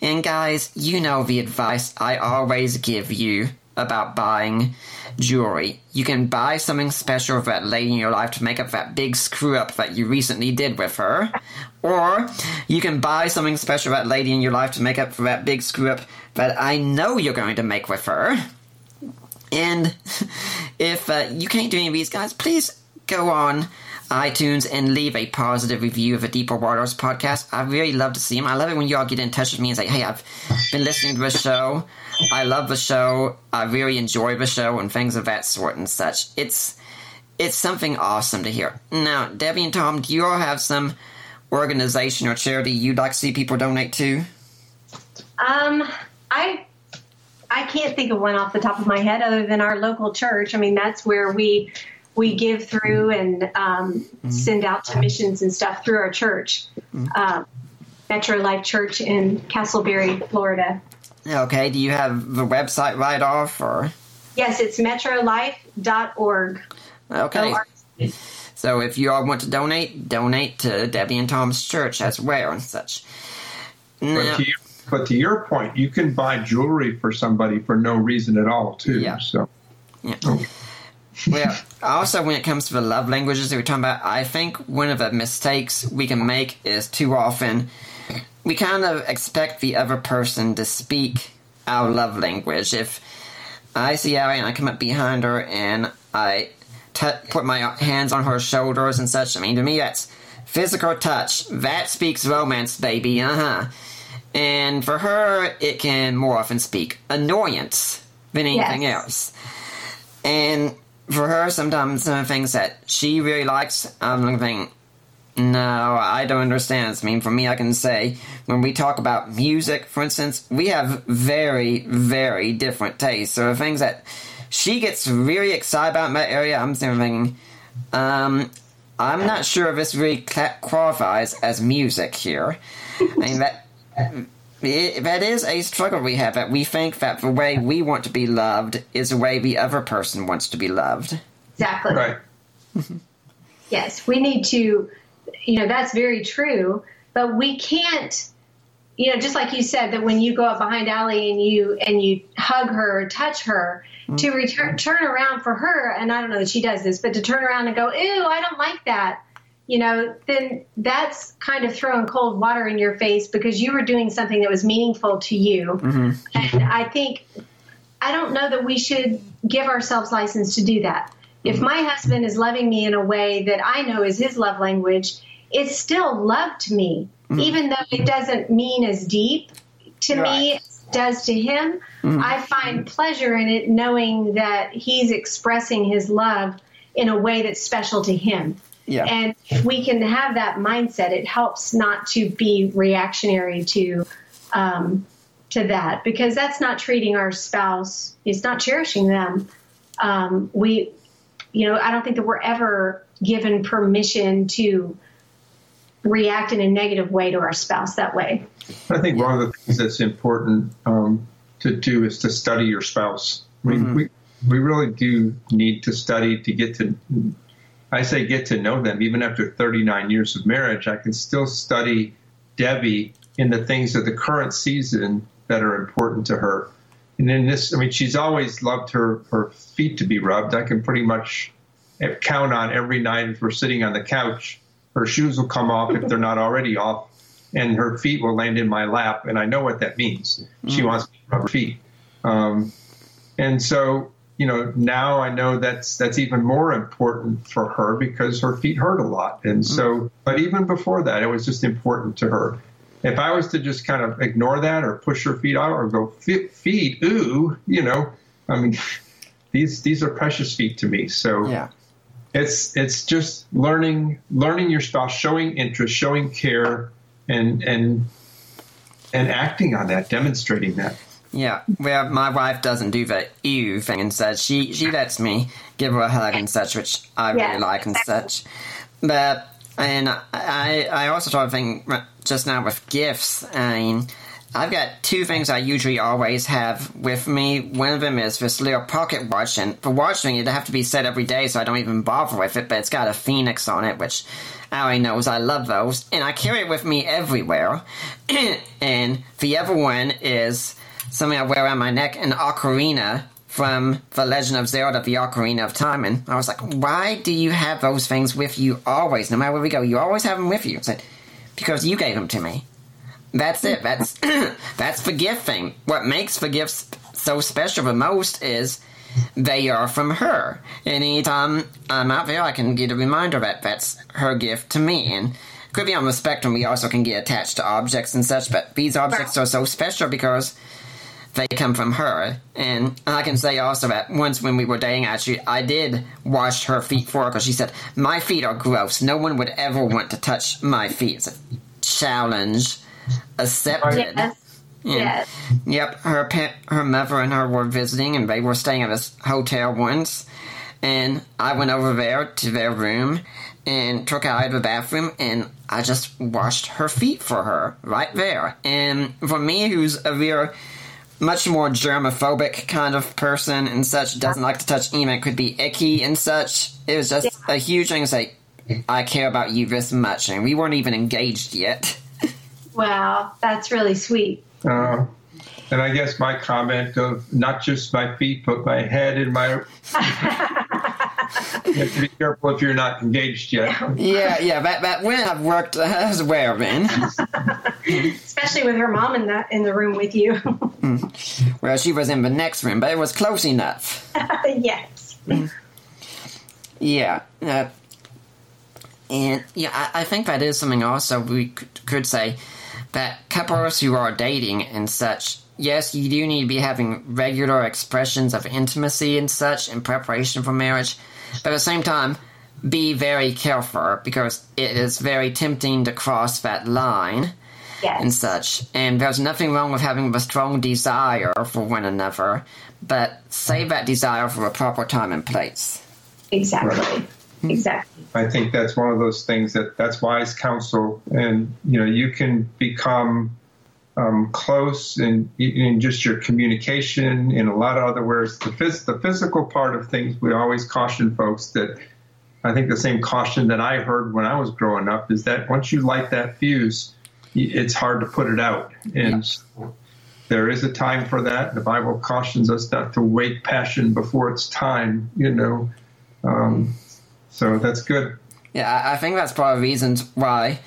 And guys, you know the advice I always give you about buying jewelry. You can buy something special for that lady in your life to make up that big screw up that you recently did with her. Or you can buy something special for that lady in your life to make up for that big screw up that I know you're going to make with her. And if uh, you can't do any of these, guys, please go on iTunes and leave a positive review of the Deeper Waters podcast. I really love to see them. I love it when you all get in touch with me and say, hey, I've been listening to the show. I love the show. I really enjoy the show and things of that sort and such. It's it's something awesome to hear. Now, Debbie and Tom, do you all have some organization or charity you'd like to see people donate to? Um, I I can't think of one off the top of my head other than our local church. I mean, that's where we we give through and um, mm-hmm. send out to missions and stuff through our church, mm-hmm. uh, Metro Life Church in Casselberry, Florida. Okay. Do you have the website right off or? Yes, it's metrolife.org. Okay. So if you all want to donate, donate to Debbie and Tom's church as well and such. Now, but, to your, but to your point, you can buy jewelry for somebody for no reason at all, too. Yeah. So. Yeah. Okay. Well, also when it comes to the love languages that we're talking about, I think one of the mistakes we can make is too often we kind of expect the other person to speak our love language. If I see Allie and I come up behind her and I t- put my hands on her shoulders and such, I mean, to me that's physical touch. That speaks romance, baby, uh huh. And for her, it can more often speak annoyance than anything yes. else. And for her, sometimes some of the things that she really likes, I'm thinking, no, I don't understand. I mean, for me, I can say when we talk about music, for instance, we have very, very different tastes. So the things that she gets really excited about in that area, I'm thinking, um, I'm not sure if this really qualifies as music here. I mean, that. It, that is a struggle we have that we think that the way we want to be loved is the way the other person wants to be loved. Exactly. Right. yes, we need to you know, that's very true. But we can't, you know, just like you said, that when you go up behind Allie and you and you hug her, or touch her, mm-hmm. to return turn around for her, and I don't know that she does this, but to turn around and go, "Ew, I don't like that." You know, then that's kind of throwing cold water in your face because you were doing something that was meaningful to you. Mm-hmm. And I think I don't know that we should give ourselves license to do that. If mm-hmm. my husband is loving me in a way that I know is his love language, it's still love to me, mm-hmm. even though it doesn't mean as deep to right. me as does to him. Mm-hmm. I find pleasure in it knowing that he's expressing his love in a way that's special to him. Yeah. And if we can have that mindset, it helps not to be reactionary to um, to that because that's not treating our spouse. It's not cherishing them. Um, we, you know, I don't think that we're ever given permission to react in a negative way to our spouse that way. I think one of the things that's important um, to do is to study your spouse. I mean, mm-hmm. we we really do need to study to get to. I say get to know them. Even after 39 years of marriage, I can still study Debbie in the things of the current season that are important to her. And in this, I mean, she's always loved her, her feet to be rubbed. I can pretty much count on every night if we're sitting on the couch, her shoes will come off if they're not already off, and her feet will land in my lap. And I know what that means. Mm. She wants me to rub her feet. Um, and so, you know, now I know that's that's even more important for her because her feet hurt a lot. And mm-hmm. so, but even before that, it was just important to her. If I was to just kind of ignore that or push her feet out or go feet, ooh, you know, I mean, these these are precious feet to me. So yeah. it's it's just learning learning your spouse, showing interest, showing care, and and and acting on that, demonstrating that. Yeah, well, my wife doesn't do the ew thing and such. She she lets me give her a hug and such, which I really like and such. But and I I also sort of think just now with gifts. I mean, I've got two things I usually always have with me. One of them is this little pocket watch, and for watching it, have to be set every day, so I don't even bother with it. But it's got a phoenix on it, which Allie knows I love those, and I carry it with me everywhere. and the other one is something I wear around my neck, an ocarina from The Legend of Zelda, the Ocarina of Time. And I was like, why do you have those things with you always? No matter where we go, you always have them with you. I said, because you gave them to me. That's it. That's that's the gift thing. What makes the gifts so special the most is they are from her. Anytime I'm out there, I can get a reminder that that's her gift to me. And could be on the spectrum, we also can get attached to objects and such, but these objects are so special because they come from her. And I can say also that once when we were dating, actually, I did wash her feet for her because she said, My feet are gross. No one would ever want to touch my feet. It's a challenge accepted. Yes. Yes. Yep. Her her mother and her were visiting, and they were staying at this hotel once. And I went over there to their room and took her out of the bathroom, and I just washed her feet for her right there. And for me, who's a real much more germophobic kind of person and such, doesn't like to touch anything could be icky and such. It was just yeah. a huge thing to say, I care about you this much, and we weren't even engaged yet. Wow, that's really sweet. Uh, and I guess my comment of not just my feet, but my head and my. you have to be careful if you're not engaged yet. Yeah, yeah, that that would have worked as well, man. Especially with her mom in the in the room with you. well, she was in the next room, but it was close enough. yes. Yeah. Uh, and yeah, I, I, think that is something also we could, could say that couples who are dating and such, yes, you do need to be having regular expressions of intimacy and such in preparation for marriage, but at the same time, be very careful because it is very tempting to cross that line yes. and such. And there's nothing wrong with having a strong desire for one another, but save that desire for a proper time and place. Exactly. Right. Mm-hmm. Exactly. I think that's one of those things that that's wise counsel, and you know you can become um, close in, in just your communication in a lot of other ways. The, phys- the physical part of things, we always caution folks that I think the same caution that I heard when I was growing up is that once you light that fuse, it's hard to put it out. And so there is a time for that. The Bible cautions us not to wait passion before it's time, you know. Um, so that's good. Yeah, I think that's part of the reasons why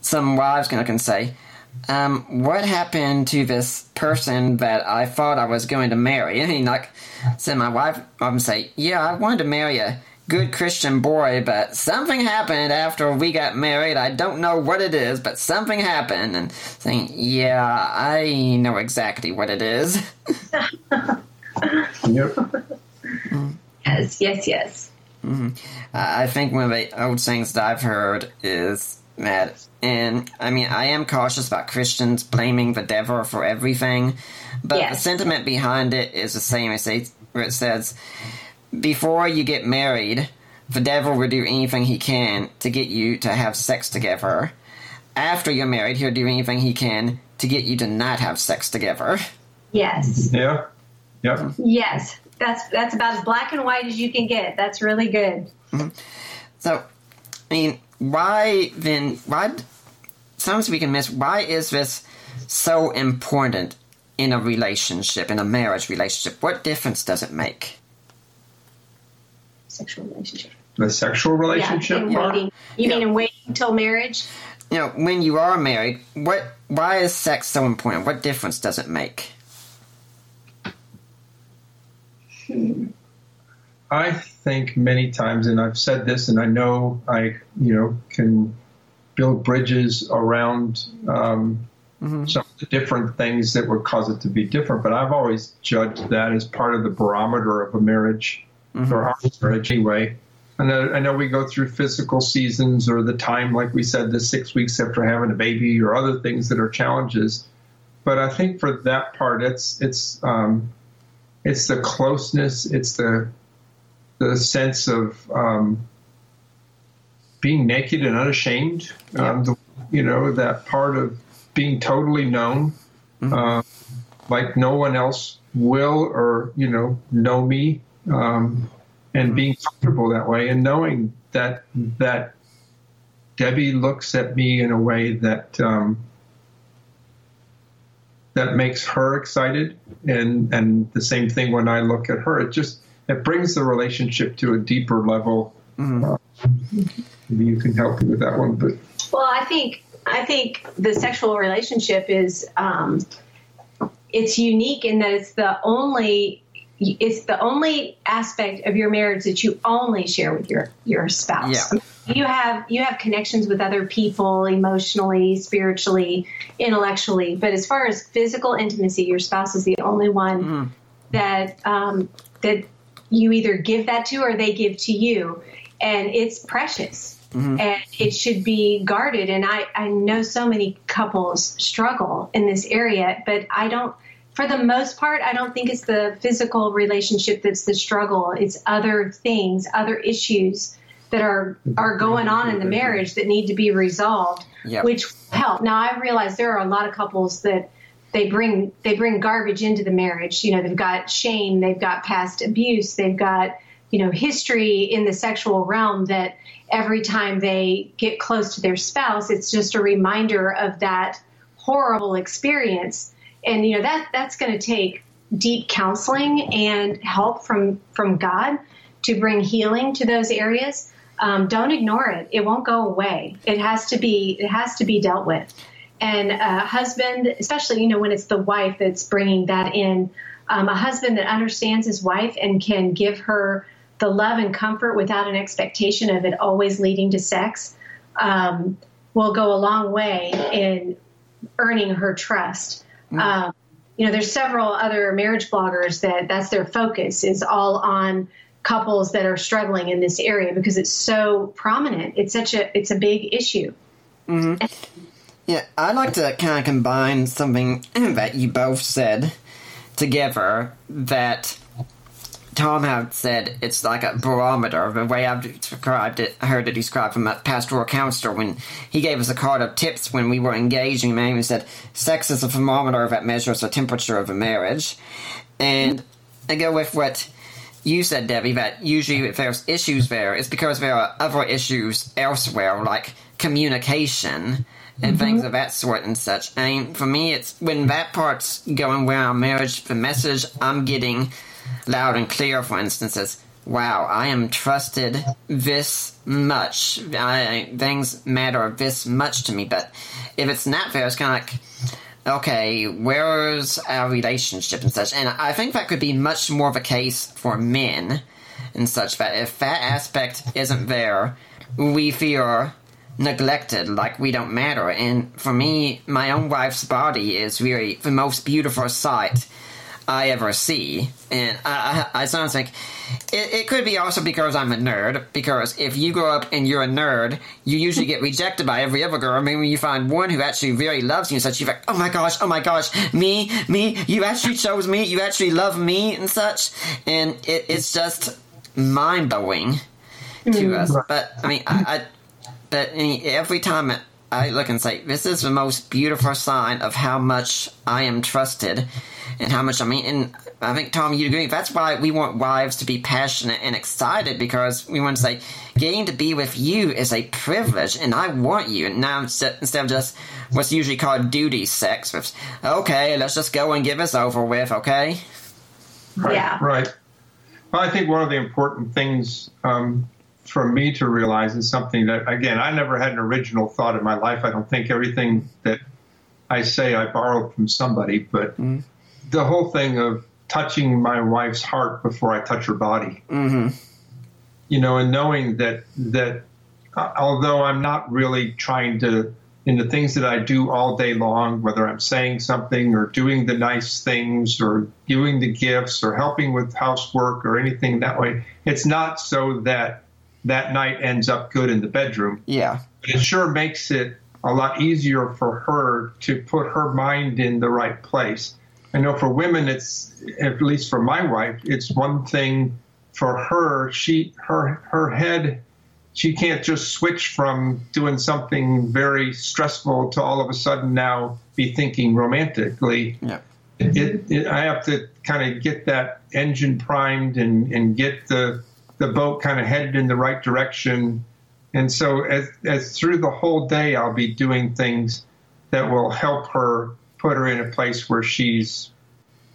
some wives can, can say, um, what happened to this person that I thought I was going to marry? And like, so my wife would say, yeah, I wanted to marry a good Christian boy, but something happened after we got married. I don't know what it is, but something happened. And saying, yeah, I know exactly what it is. yep. Yes, yes, yes. Mm-hmm. I think one of the old sayings that I've heard is that, and I mean, I am cautious about Christians blaming the devil for everything, but yes. the sentiment behind it is the same. as where it says, before you get married, the devil will do anything he can to get you to have sex together. After you're married, he'll do anything he can to get you to not have sex together. Yes. Yeah. Yep. Yes that's that's about as black and white as you can get. That's really good. Mm-hmm. So, I mean, why then? Why? Sometimes we can miss. Why is this so important in a relationship, in a marriage relationship, what difference does it make? Sexual relationship. The sexual relationship yeah, part? waiting. You Yeah. mean in waiting until marriage? You know, when you are married, what why is sex so important? What difference does it make? Hmm. I think many times, and I've said this, and I know I, you know, can build bridges around um, some of the different things that would cause it to be different. But I've always judged that as part of the barometer of a marriage or our marriage anyway. And I, I know we go through physical seasons or the time, like we said, the six weeks after having a baby or other things that are challenges. But I think for that part, it's it's um, it's the closeness, it's the the sense of um, being naked and unashamed. Um, the, you know, that part of being totally known, uh, like no one else will or, you know, know me, um, and being comfortable that way and knowing that, that Debbie looks at me in a way that, um, that makes her excited and and the same thing when I look at her. It just it brings the relationship to a deeper level. Uh, maybe you can help me with that one, but Well, I think I think the sexual relationship is um, it's unique in that it's the only it's the only aspect of your marriage that you only share with your your spouse. Yeah. You have you have connections with other people emotionally, spiritually, intellectually, but as far as physical intimacy, your spouse is the only one that um, that you either give that to or they give to you, and it's precious mm-hmm. and it should be guarded. And I, I know so many couples struggle in this area, but I don't, for the most part, I don't think it's the physical relationship that's the struggle. It's other things, other issues that are are going on in the marriage that need to be resolved, Yep. which help. Now I realize there are a lot of couples that they bring they bring garbage into the marriage. You know, they've got shame, they've got past abuse, they've got you know history in the sexual realm that every time they get close to their spouse, it's just a reminder of that horrible experience. And you know that that's going to take deep counseling and help from from God to bring healing to those areas. Um, don't ignore it; it won't go away. It has to be it has to be dealt with. And a husband, especially you know when it's the wife that's bringing that in, um, a husband that understands his wife and can give her the love and comfort without an expectation of it always leading to sex um, will go a long way in earning her trust. Um, you know, there's several other marriage bloggers that that's their focus is all on couples that are struggling in this area because it's so prominent. It's such a it's a big issue. Yeah, I'd like to kind of combine something that you both said together that Tom had said it's like a barometer, the way I've described it, heard it described from a pastoral counselor when he gave us a card of tips when we were engaging. Man, he said, sex is a thermometer that measures the temperature of a marriage. And I go with what you said, Debbie, that usually if there's issues there, it's because there are other issues elsewhere, like communication and mm-hmm. things of that sort and such. I mean, for me, it's when that part's going well in marriage, the message I'm getting loud and clear, for instance, is, wow, I am trusted this much. I, things matter this much to me. But if it's not there, it's kind of like, okay, where's our relationship and such? And I think that could be much more of a case for men and such that if that aspect isn't there, we feel neglected, like we don't matter. And for me, my own wife's body is really the most beautiful sight I ever see. And I, I, I sometimes think it, it could be also because I'm a nerd. Because if you grow up and you're a nerd, you usually get rejected by every other girl. I mean, when you find one who actually really loves you and such, you're like, oh my gosh, oh my gosh, me, me, you actually chose me, you actually love me and such. And it, it's just mind blowing to mm-hmm. us. But I mean, I, I but I every time I look and say, this is the most beautiful sign of how much I am trusted and how much I mean. And I think, Tom, you agree. That's why we want wives to be passionate and excited because we want to say, getting to be with you is a privilege and I want you. And now instead of just what's usually called duty sex, with, okay, let's just go and get this over with, okay? Right, Yeah. Right. Well, I think one of the important things um, for me to realize is something that, again, I never had an original thought in my life. I don't think everything that I say I borrowed from somebody, but the whole thing of touching my wife's heart before I touch her body, Mm-hmm. you know, and knowing that that uh, although I'm not really trying to in the things that I do all day long, whether I'm saying something or doing the nice things or doing the gifts or helping with housework or anything that way, it's not so that that night ends up good in the bedroom. Yeah. But it sure makes it a lot easier for her to put her mind in the right place. I know for women, it's at least for my wife, it's one thing for her. She her her head, she can't just switch from doing something very stressful to all of a sudden now be thinking romantically. Yeah. It, it, I have to kind of get that engine primed and, and get the the boat kind of headed in the right direction. And so, as, as through the whole day, I'll be doing things that will help her put her in a place where she's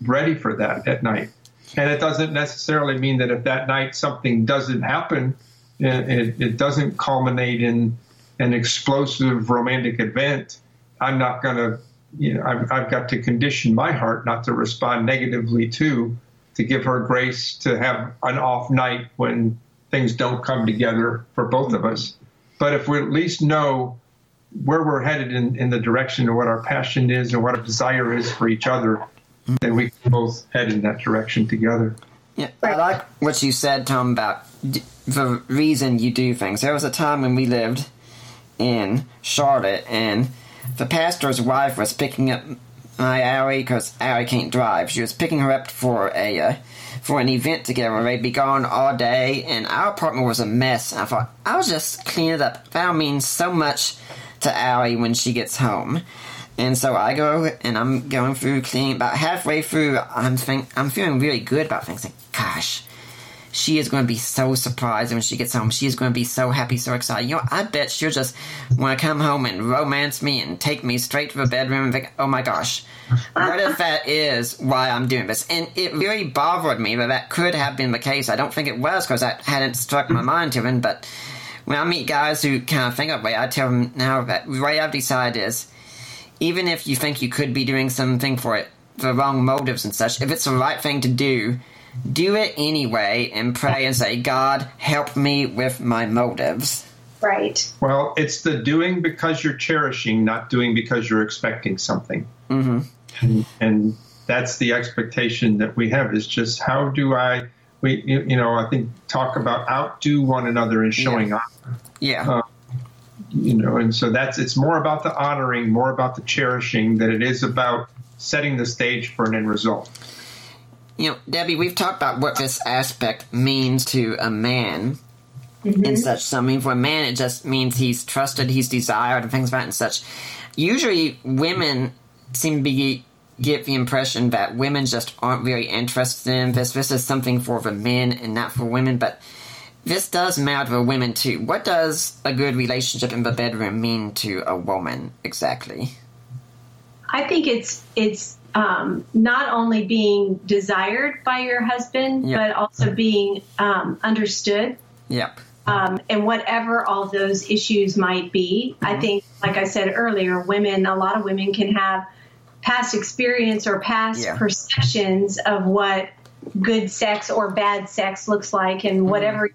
ready for that at night. And it doesn't necessarily mean that if that night something doesn't happen, it, it, doesn't culminate in an explosive romantic event. I'm not going to, you know, I've, I've got to condition my heart not to respond negatively to, to give her grace to have an off night when things don't come together for both of us. But if we at least know where we're headed in, in the direction of what our passion is and what our desire is for each other, then we can both head in that direction together. Yeah, I like what you said, Tom, about the reason you do things. There was a time when we lived in Charlotte, and the pastor's wife was picking up my Allie because Allie can't drive. She was picking her up for a uh, for an event together. They'd be gone all day, and our apartment was a mess. And I thought I'll just clean it up. That'll mean so much to Allie when she gets home. And so I go and I'm going through cleaning. About halfway through, I'm think I'm feeling really good about things. Like, gosh, she is going to be so surprised when she gets home. She is going to be so happy, so excited. You know, I bet she'll just want to come home and romance me and take me straight to the bedroom and think, oh my gosh, what if that is why I'm doing this? And it really bothered me that that could have been the case. I don't think it was because that hadn't struck my mind to him, but when I meet guys who kind of think that way, I tell them now that the way I've decided is even if you think you could be doing something for it, the wrong motives and such, if it's the right thing to do, do it anyway and pray and say, God, help me with my motives. Right. Well, it's the doing because you're cherishing, not doing because you're expecting something. Mm-hmm. And, and that's the expectation that we have is just how do I, we, you, you know, I think talk about outdo one another in showing Yeah. honor. Yeah. Uh, you know, and so that's it's more about the honoring, more about the cherishing than it is about setting the stage for an end result. You know, Debbie, we've talked about what this aspect means to a man and mm-hmm. such. So, I mean, for a man, it just means he's trusted, he's desired, and things like that and such. Usually, women seem to be get the impression that women just aren't very interested in this. This is something for the men and not for women, but this does matter for women too. What does a good relationship in the bedroom mean to a woman exactly? I think it's it's um, not only being desired by your husband, Yeah. but also being um, understood. Yep. Um, and whatever all those issues might be, I think, like I said earlier, women, a lot of women can have past experience or past Yeah. perceptions of what good sex or bad sex looks like, and whatever,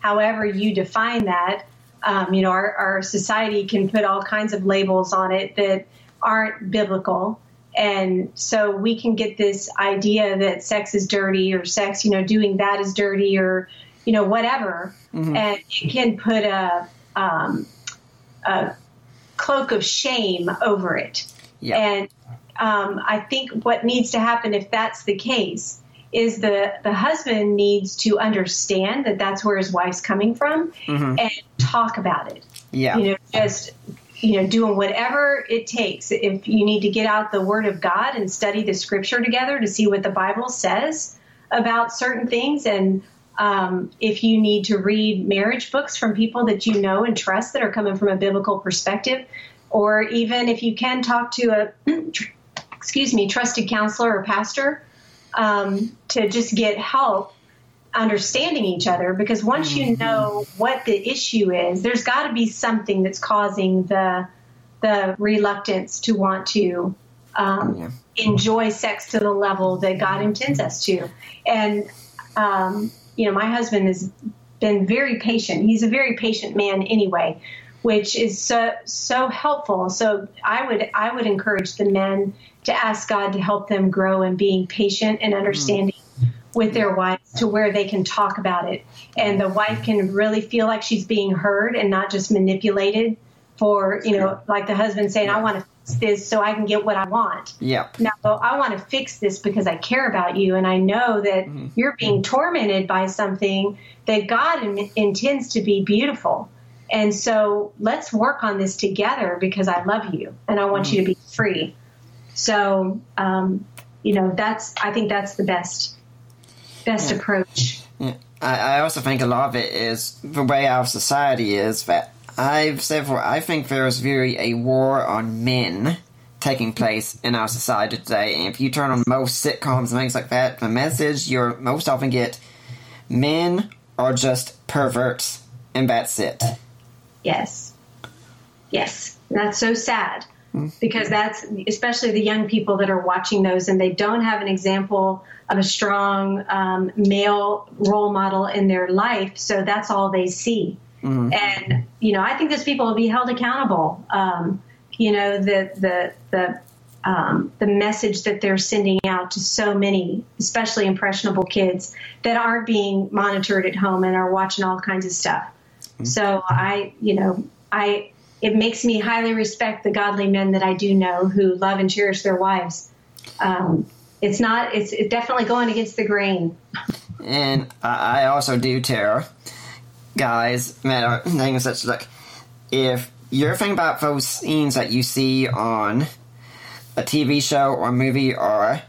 however you define that. Um, you know, our, our society can put all kinds of labels on it that aren't biblical. And so we can get this idea that sex is dirty or sex, you know, doing that is dirty or, you know, whatever. And it can put a, um, a cloak of shame over it. Yeah. And um, I think what needs to happen if that's the case is the the husband needs to understand that that's where his wife's coming from and talk about it Yeah. you know just you know, doing whatever it takes. If you need to get out the Word of God and study the Scripture together to see what the Bible says about certain things, and um, if you need to read marriage books from people that you know and trust that are coming from a biblical perspective, or even if you can talk to a, excuse me, trusted counselor or pastor um, to just get help understanding each other because once you Mm-hmm. know what the issue is there's got to be something that's causing the the reluctance to want to um, Yeah. enjoy sex to the level that God intends us to. And um, you know my husband has been very patient. He's a very patient man anyway which is so so helpful. So I would I would encourage the men to ask God to help them grow in being patient and understanding with their wives to where they can talk about it. And the wife can really feel like she's being heard and not just manipulated for you know like the husband saying i want to fix this so i can get what i want. Yep. no i want to fix this because i care about you and i know that you're being tormented by something that god in- intends to be beautiful. And so let's work on this together because i love you and i want you to be free. So um, you know that's i think that's the best best approach Yeah. I, I also think a lot of it is the way our society is that I've said before, I think there is really a war on men taking place in our society today. And if you turn on most sitcoms and things like that, the message you most often get men are just perverts, and that's it. Yes. Yes. And that's so sad hmm. because that's especially the young people that are watching those and they don't have an example of a strong um, male role model in their life. So that's all they see. And, you know, I think those people will be held accountable. Um, you know, the, the, the, um, the message that they're sending out to so many, especially impressionable kids that aren't being monitored at home and are watching all kinds of stuff. So I, you know, I it makes me highly respect the godly men that I do know who love and cherish their wives. Um, it's not. It's, definitely going against the grain. And I also do tell guys are things such like if you're thinking about those scenes that you see on a TV show or movie or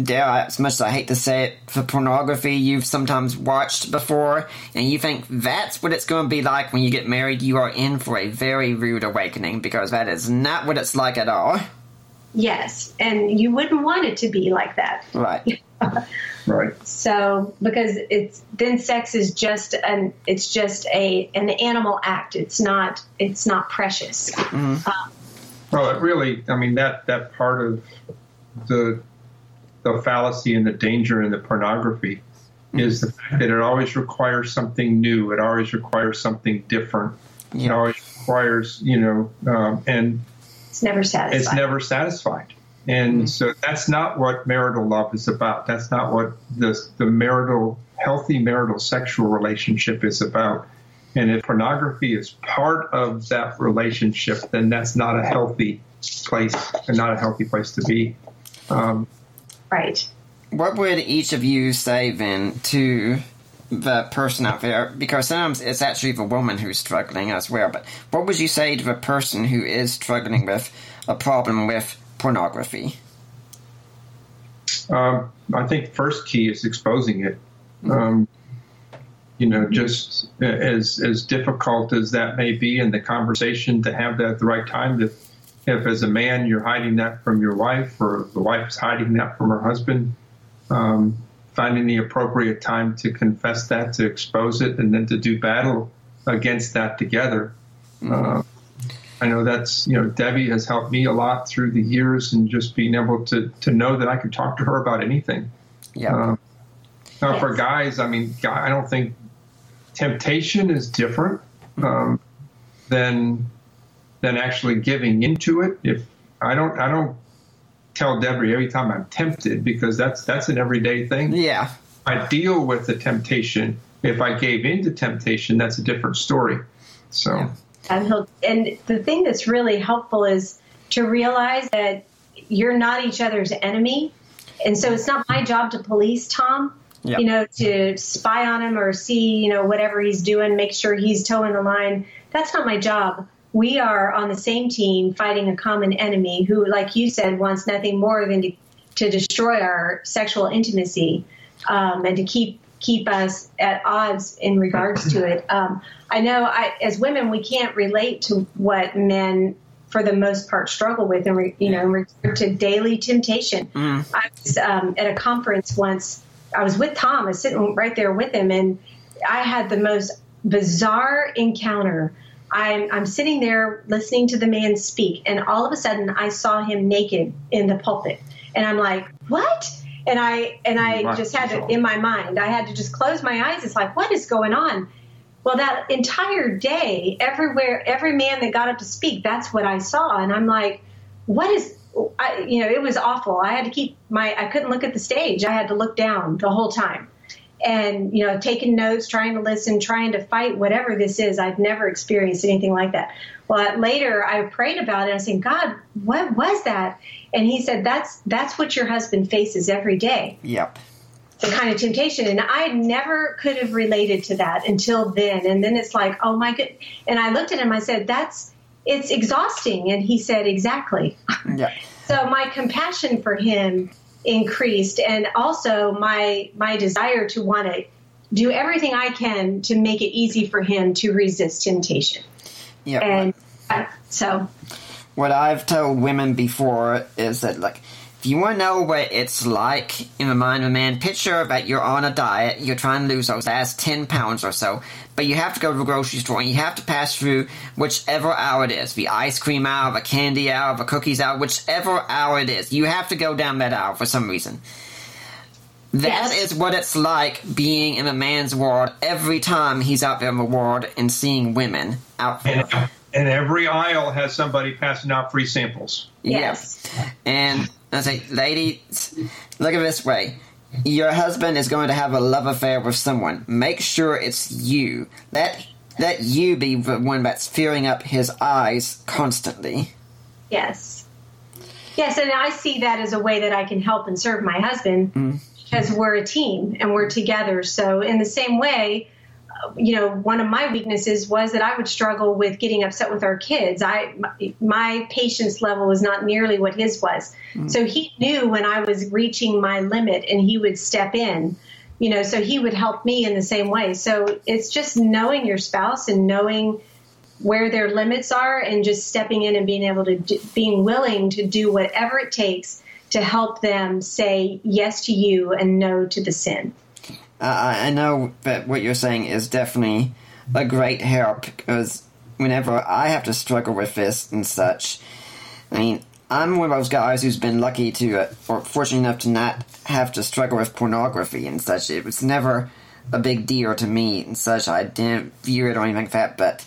dare as much as I hate to say it, the pornography you've sometimes watched before, and you think that's what it's going to be like when you get married, you are in for a very rude awakening because that is not what it's like at all. Yes, and you wouldn't want it to be like that. Right. Right. So because it's then sex is just an it's just a an animal act. It's not it's not precious. Mm-hmm. Uh, well, it really, I mean, that, that part of the, the fallacy and the danger in the pornography mm-hmm. is the fact that it always requires something new. It always requires something different. It always requires, you know, um, and It's never satisfied. it's never satisfied. And so that's not what marital love is about. That's not what the, the marital, healthy marital sexual relationship is about. And if pornography is part of that relationship, then that's not a healthy place and not a healthy place to be. Um, right. What would each of you say then to the person out there? Because sometimes it's actually the woman who's struggling as well. But what would you say to the person who is struggling with a problem with pornography? Um, I think first key is exposing it. Um, you know, just as as difficult as that may be in the conversation to have that at the right time. If, if as a man you're hiding that from your wife, or the wife's hiding that from her husband, um, finding the appropriate time to confess that, to expose it, and then to do battle against that together. Uh, I know that's you know Debbie has helped me a lot through the years and just being able to to know that I can talk to her about anything. Yeah. Um, now for guys, I mean, I don't think temptation is different um, than than actually giving into it. If I don't, I don't tell Debbie every time I'm tempted because that's that's an everyday thing. yeah. I deal with the temptation. If I gave into temptation, that's a different story. So. Yeah. And he'll, and the thing that's really helpful is to realize that you're not each other's enemy. And so it's not my job to police Tom, Yeah. you know, to spy on him or see, you know, whatever he's doing, make sure he's toeing the line. That's not my job. We are on the same team fighting a common enemy who, like you said, wants nothing more than to, to destroy our sexual intimacy um, and to keep keep us at odds in regards to it. Um, I know I, as women, we can't relate to what men, for the most part, struggle with, and you know, in regard to daily temptation. Mm. I was um, at a conference once. I was with Tom. I was sitting right there with him, and I had the most bizarre encounter I'm, I'm sitting there listening to the man speak, and all of a sudden I saw him naked in the pulpit, and I'm like, what? And I and I just had to in my mind, I had to just close my eyes. It's like, what is going on? Well, that entire day, everywhere, every man that got up to speak, that's what I saw, and I'm like, what is? I, you know, it was awful. I had to keep my, I couldn't look at the stage. I had to look down the whole time and you know taking notes trying to listen trying to fight whatever this is. I've never experienced anything like that. Well later i prayed about it. I said god what was that? And he said that's that's what your husband faces every day. Yep. The kind of temptation. And i never could have related to that until then. And then it's like oh my god and i looked at him. I said that's it's exhausting. And he said exactly. Yeah. So my compassion for him increased and also my my desire to want to do everything I can to make it easy for him to resist temptation. Yeah. And uh, so what I've told women before is that like if you want to know what it's like in the mind of a man, picture that you're on a diet, you're trying to lose those last 10 pounds or so, but you have to go to the grocery store and you have to pass through whichever hour it is the ice cream hour, the candy hour, the cookies hour, whichever hour it is. You have to go down that hour for some reason. That yes. is what it's like being in a man's world every time he's out there in the world and seeing women out there. And, and every aisle has somebody passing out free samples. Yes. And I say, ladies, look at this way. Your husband is going to have a love affair with someone. Make sure it's you. Let let you be the one that's fearing up his eyes constantly. Yes. Yes, and I see that as a way that I can help and serve my husband mm. because we're a team and we're together. So in the same way, you know, one of my weaknesses was that I would struggle with getting upset with our kids. I my patience level was not nearly what his was. Mm. So he knew when I was reaching my limit and he would step in. You know, so he would help me in the same way. So it's just knowing your spouse and knowing where their limits are and just stepping in and being able to do, being willing to do whatever it takes to help them say yes to you and no to the sin uh, I know that what you're saying is definitely a great help because whenever I have to struggle with this and such, I mean, I'm one of those guys who's been lucky to, uh, or fortunate enough to not have to struggle with pornography and such. It was never a big deal to me and such. I didn't view it or anything like that, but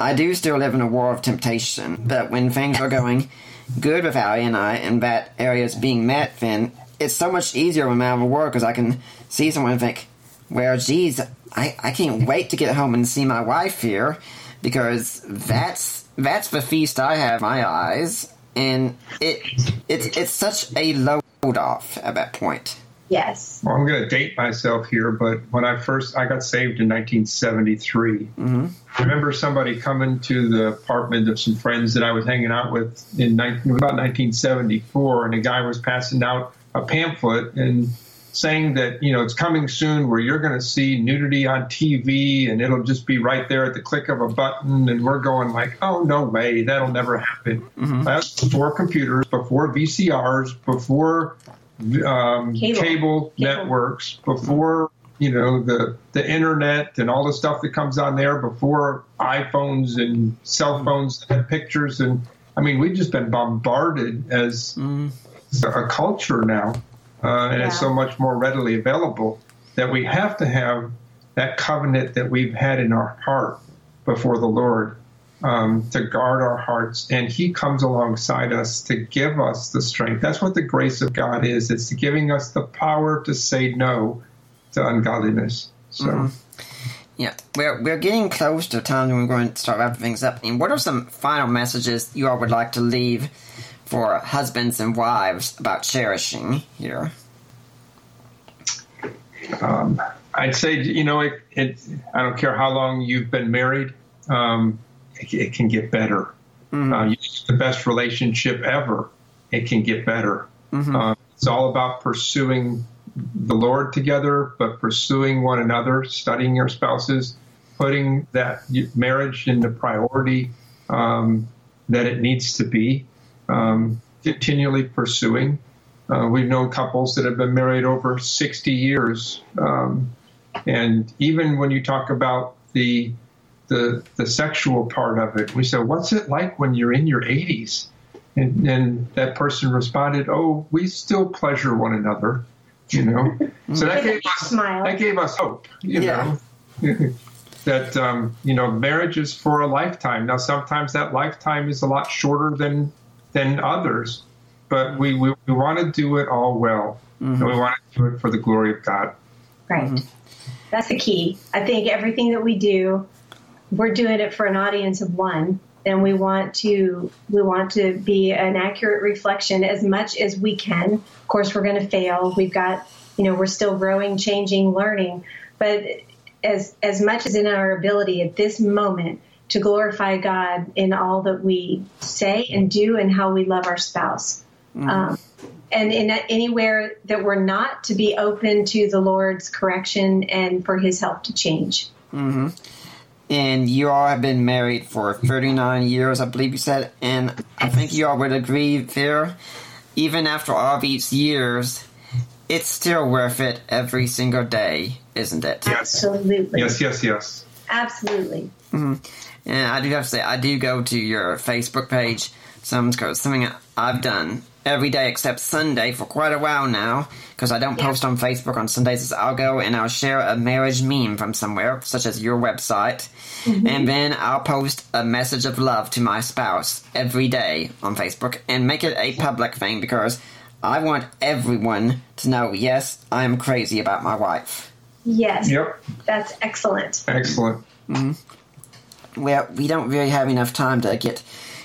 I do still live in a world of temptation. But when things are going good with Allie and I, and that area is being met, then it's so much easier when I'm out of work because I can see someone and think, well, geez, I, I can't wait to get home and see my wife here because that's that's the feast I have my eyes, and it it's it's such a load off at that point. Yes. Well, I'm going to date myself here, but when I first I got saved in 1973, mm-hmm. I remember somebody coming to the apartment of some friends that I was hanging out with in 19, about 1974, and a guy was passing out a pamphlet and saying that you know it's coming soon where you're going to see nudity on TV and it'll just be right there at the click of a button and we're going like oh no way that'll never happen mm-hmm. that's before computers before VCRs before um, cable. cable, networks before you know the the internet and all the stuff that comes on there before iPhones and cell phones and pictures and I mean we've just been bombarded as mm. A culture now uh, and yeah. it's so much more readily available that we have to have that covenant that we've had in our heart before the Lord um, to guard our hearts, and He comes alongside us to give us the strength. That's what the grace of God is. It's giving us the power to say no to ungodliness. So. Mm-hmm. Yeah, we're, we're getting close to the time when we're going to start wrapping things up. And what are some final messages you all would like to leave for husbands and wives about cherishing here? Um, I'd say, you know, it, it, I don't care how long you've been married. Um, it, it can get better. Uh, you have the best relationship ever, it can get better. Uh, it's all about pursuing the Lord together, but pursuing one another, studying your spouses, putting that marriage in the priority um, that it needs to be, um, continually pursuing. Uh, we've known couples that have been married over 60 years. Um, and even when you talk about the, the, the sexual part of it, we say, what's it like when you're in your 80s? And, and that person responded, oh, we still pleasure one another, you know? so that gave us, that gave us hope, you yeah. know? that, um, you know, marriage is for a lifetime. Now, sometimes that lifetime is a lot shorter than, than others but we, we, we want to do it all well. Mm-hmm. And we want to do it for the glory of God. Right. Mm-hmm. That's the key. I think everything that we do, we're doing it for an audience of one. And we want to we want to be an accurate reflection as much as we can. Of course, we're going to fail. We've got you know we're still growing, changing, learning. But as as much as in our ability at this moment to glorify God in all that we say and do and how we love our spouse. Mm-hmm. Um, and in anywhere that we're not to be open to the Lord's correction and for His help to change. Mm-hmm. And you all have been married for 39 years, I believe you said, and I think you all would agree there. Even after all these years, it's still worth it every single day, isn't it? Yes. Absolutely. Yes, yes, yes. Absolutely. Mm-hmm. And I do have to say, I do go to your Facebook page. Some something I've done every day except Sunday for quite a while now, because I don't yeah. post on Facebook on Sundays. Is I'll go and I'll share a marriage meme from somewhere, such as your website, mm-hmm. and then I'll post a message of love to my spouse every day on Facebook and make it a public thing because I want everyone to know, yes, I am crazy about my wife. Yes. Yep. That's excellent. Excellent. Mm-hmm. Well, we don't really have enough time to get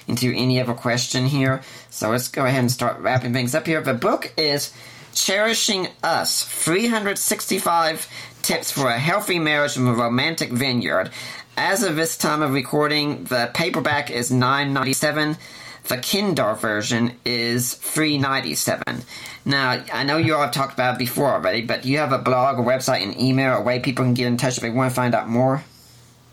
into any other question here. So let's go ahead and start wrapping things up here. The book is Cherishing Us 365 Tips for a Healthy Marriage from a Romantic Vineyard. As of this time of recording, the paperback is $9.97. The Kindle version is $3.97. Now, I know you all have talked about it before already, but do you have a blog, a website, an email, a way people can get in touch if they want to find out more?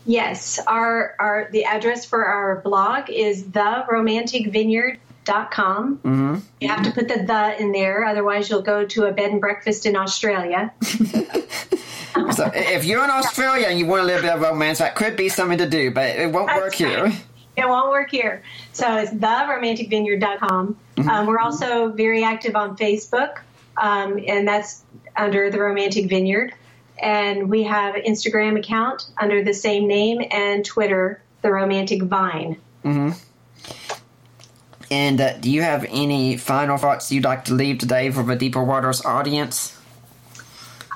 Yes, our, our the address for our blog is theromanticvineyard.com. Mm-hmm. You have to put the the in there, otherwise you'll go to a bed and breakfast in Australia. so if you're in Australia and you want a little bit of romance, that could be something to do, but it won't That's work here. It won't work here. So it's theromanticvineyard.com. Mm-hmm. Um, we're also very active on Facebook, um, and that's under the Romantic Vineyard and we have an Instagram account under the same name and Twitter, The Romantic Vine. Mm-hmm. And uh, do you have any final thoughts you'd like to leave today for the Deeper Waters audience?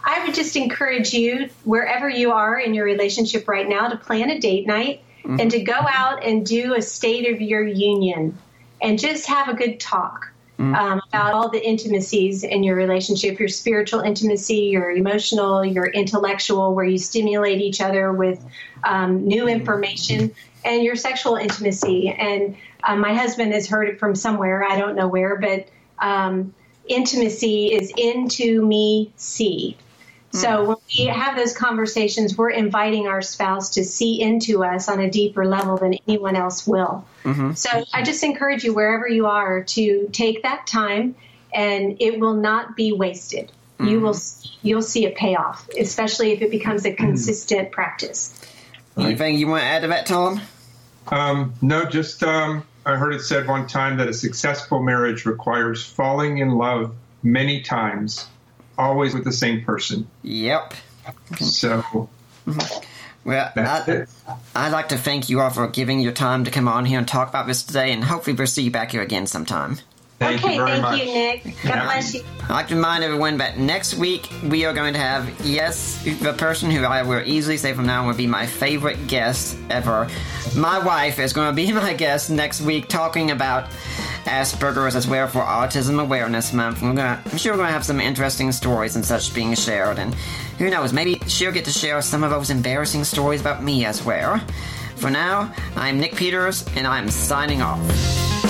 I would just encourage you, wherever you are in your relationship right now, to plan a date night mm-hmm. and to go out and do a state of your union and just have a good talk mm-hmm. um, about all the intimacies in your relationship your spiritual intimacy, your emotional, your intellectual, where you stimulate each other with um, new information, and your sexual intimacy. And um, my husband has heard it from somewhere, I don't know where, but um, intimacy is into me, see. So mm. when we have those conversations, we're inviting our spouse to see into us on a deeper level than anyone else will. Mm-hmm. So I just encourage you, wherever you are, to take that time, and it will not be wasted. Mm-hmm. You will you'll see a payoff, especially if it becomes a consistent mm-hmm. practice. Anything you want to add to that, Tom? Um, no, just um, I heard it said one time that a successful marriage requires falling in love many times always with the same person. Yep. So. Mm-hmm. Well, I, I'd like to thank you all for giving your time to come on here and talk about this today, and hopefully we'll see you back here again sometime. Thank okay, you thank much. you, Nick. God yeah. bless you. I'd like to remind everyone that next week we are going to have, yes, the person who I will easily say from now on will be my favorite guest ever. My wife is going to be my guest next week talking about Asperger's as well for Autism Awareness Month. We're gonna, I'm sure we're going to have some interesting stories and such being shared, and who knows, maybe she'll get to share some of those embarrassing stories about me as well For now, I'm Nick Peters, and I'm signing off.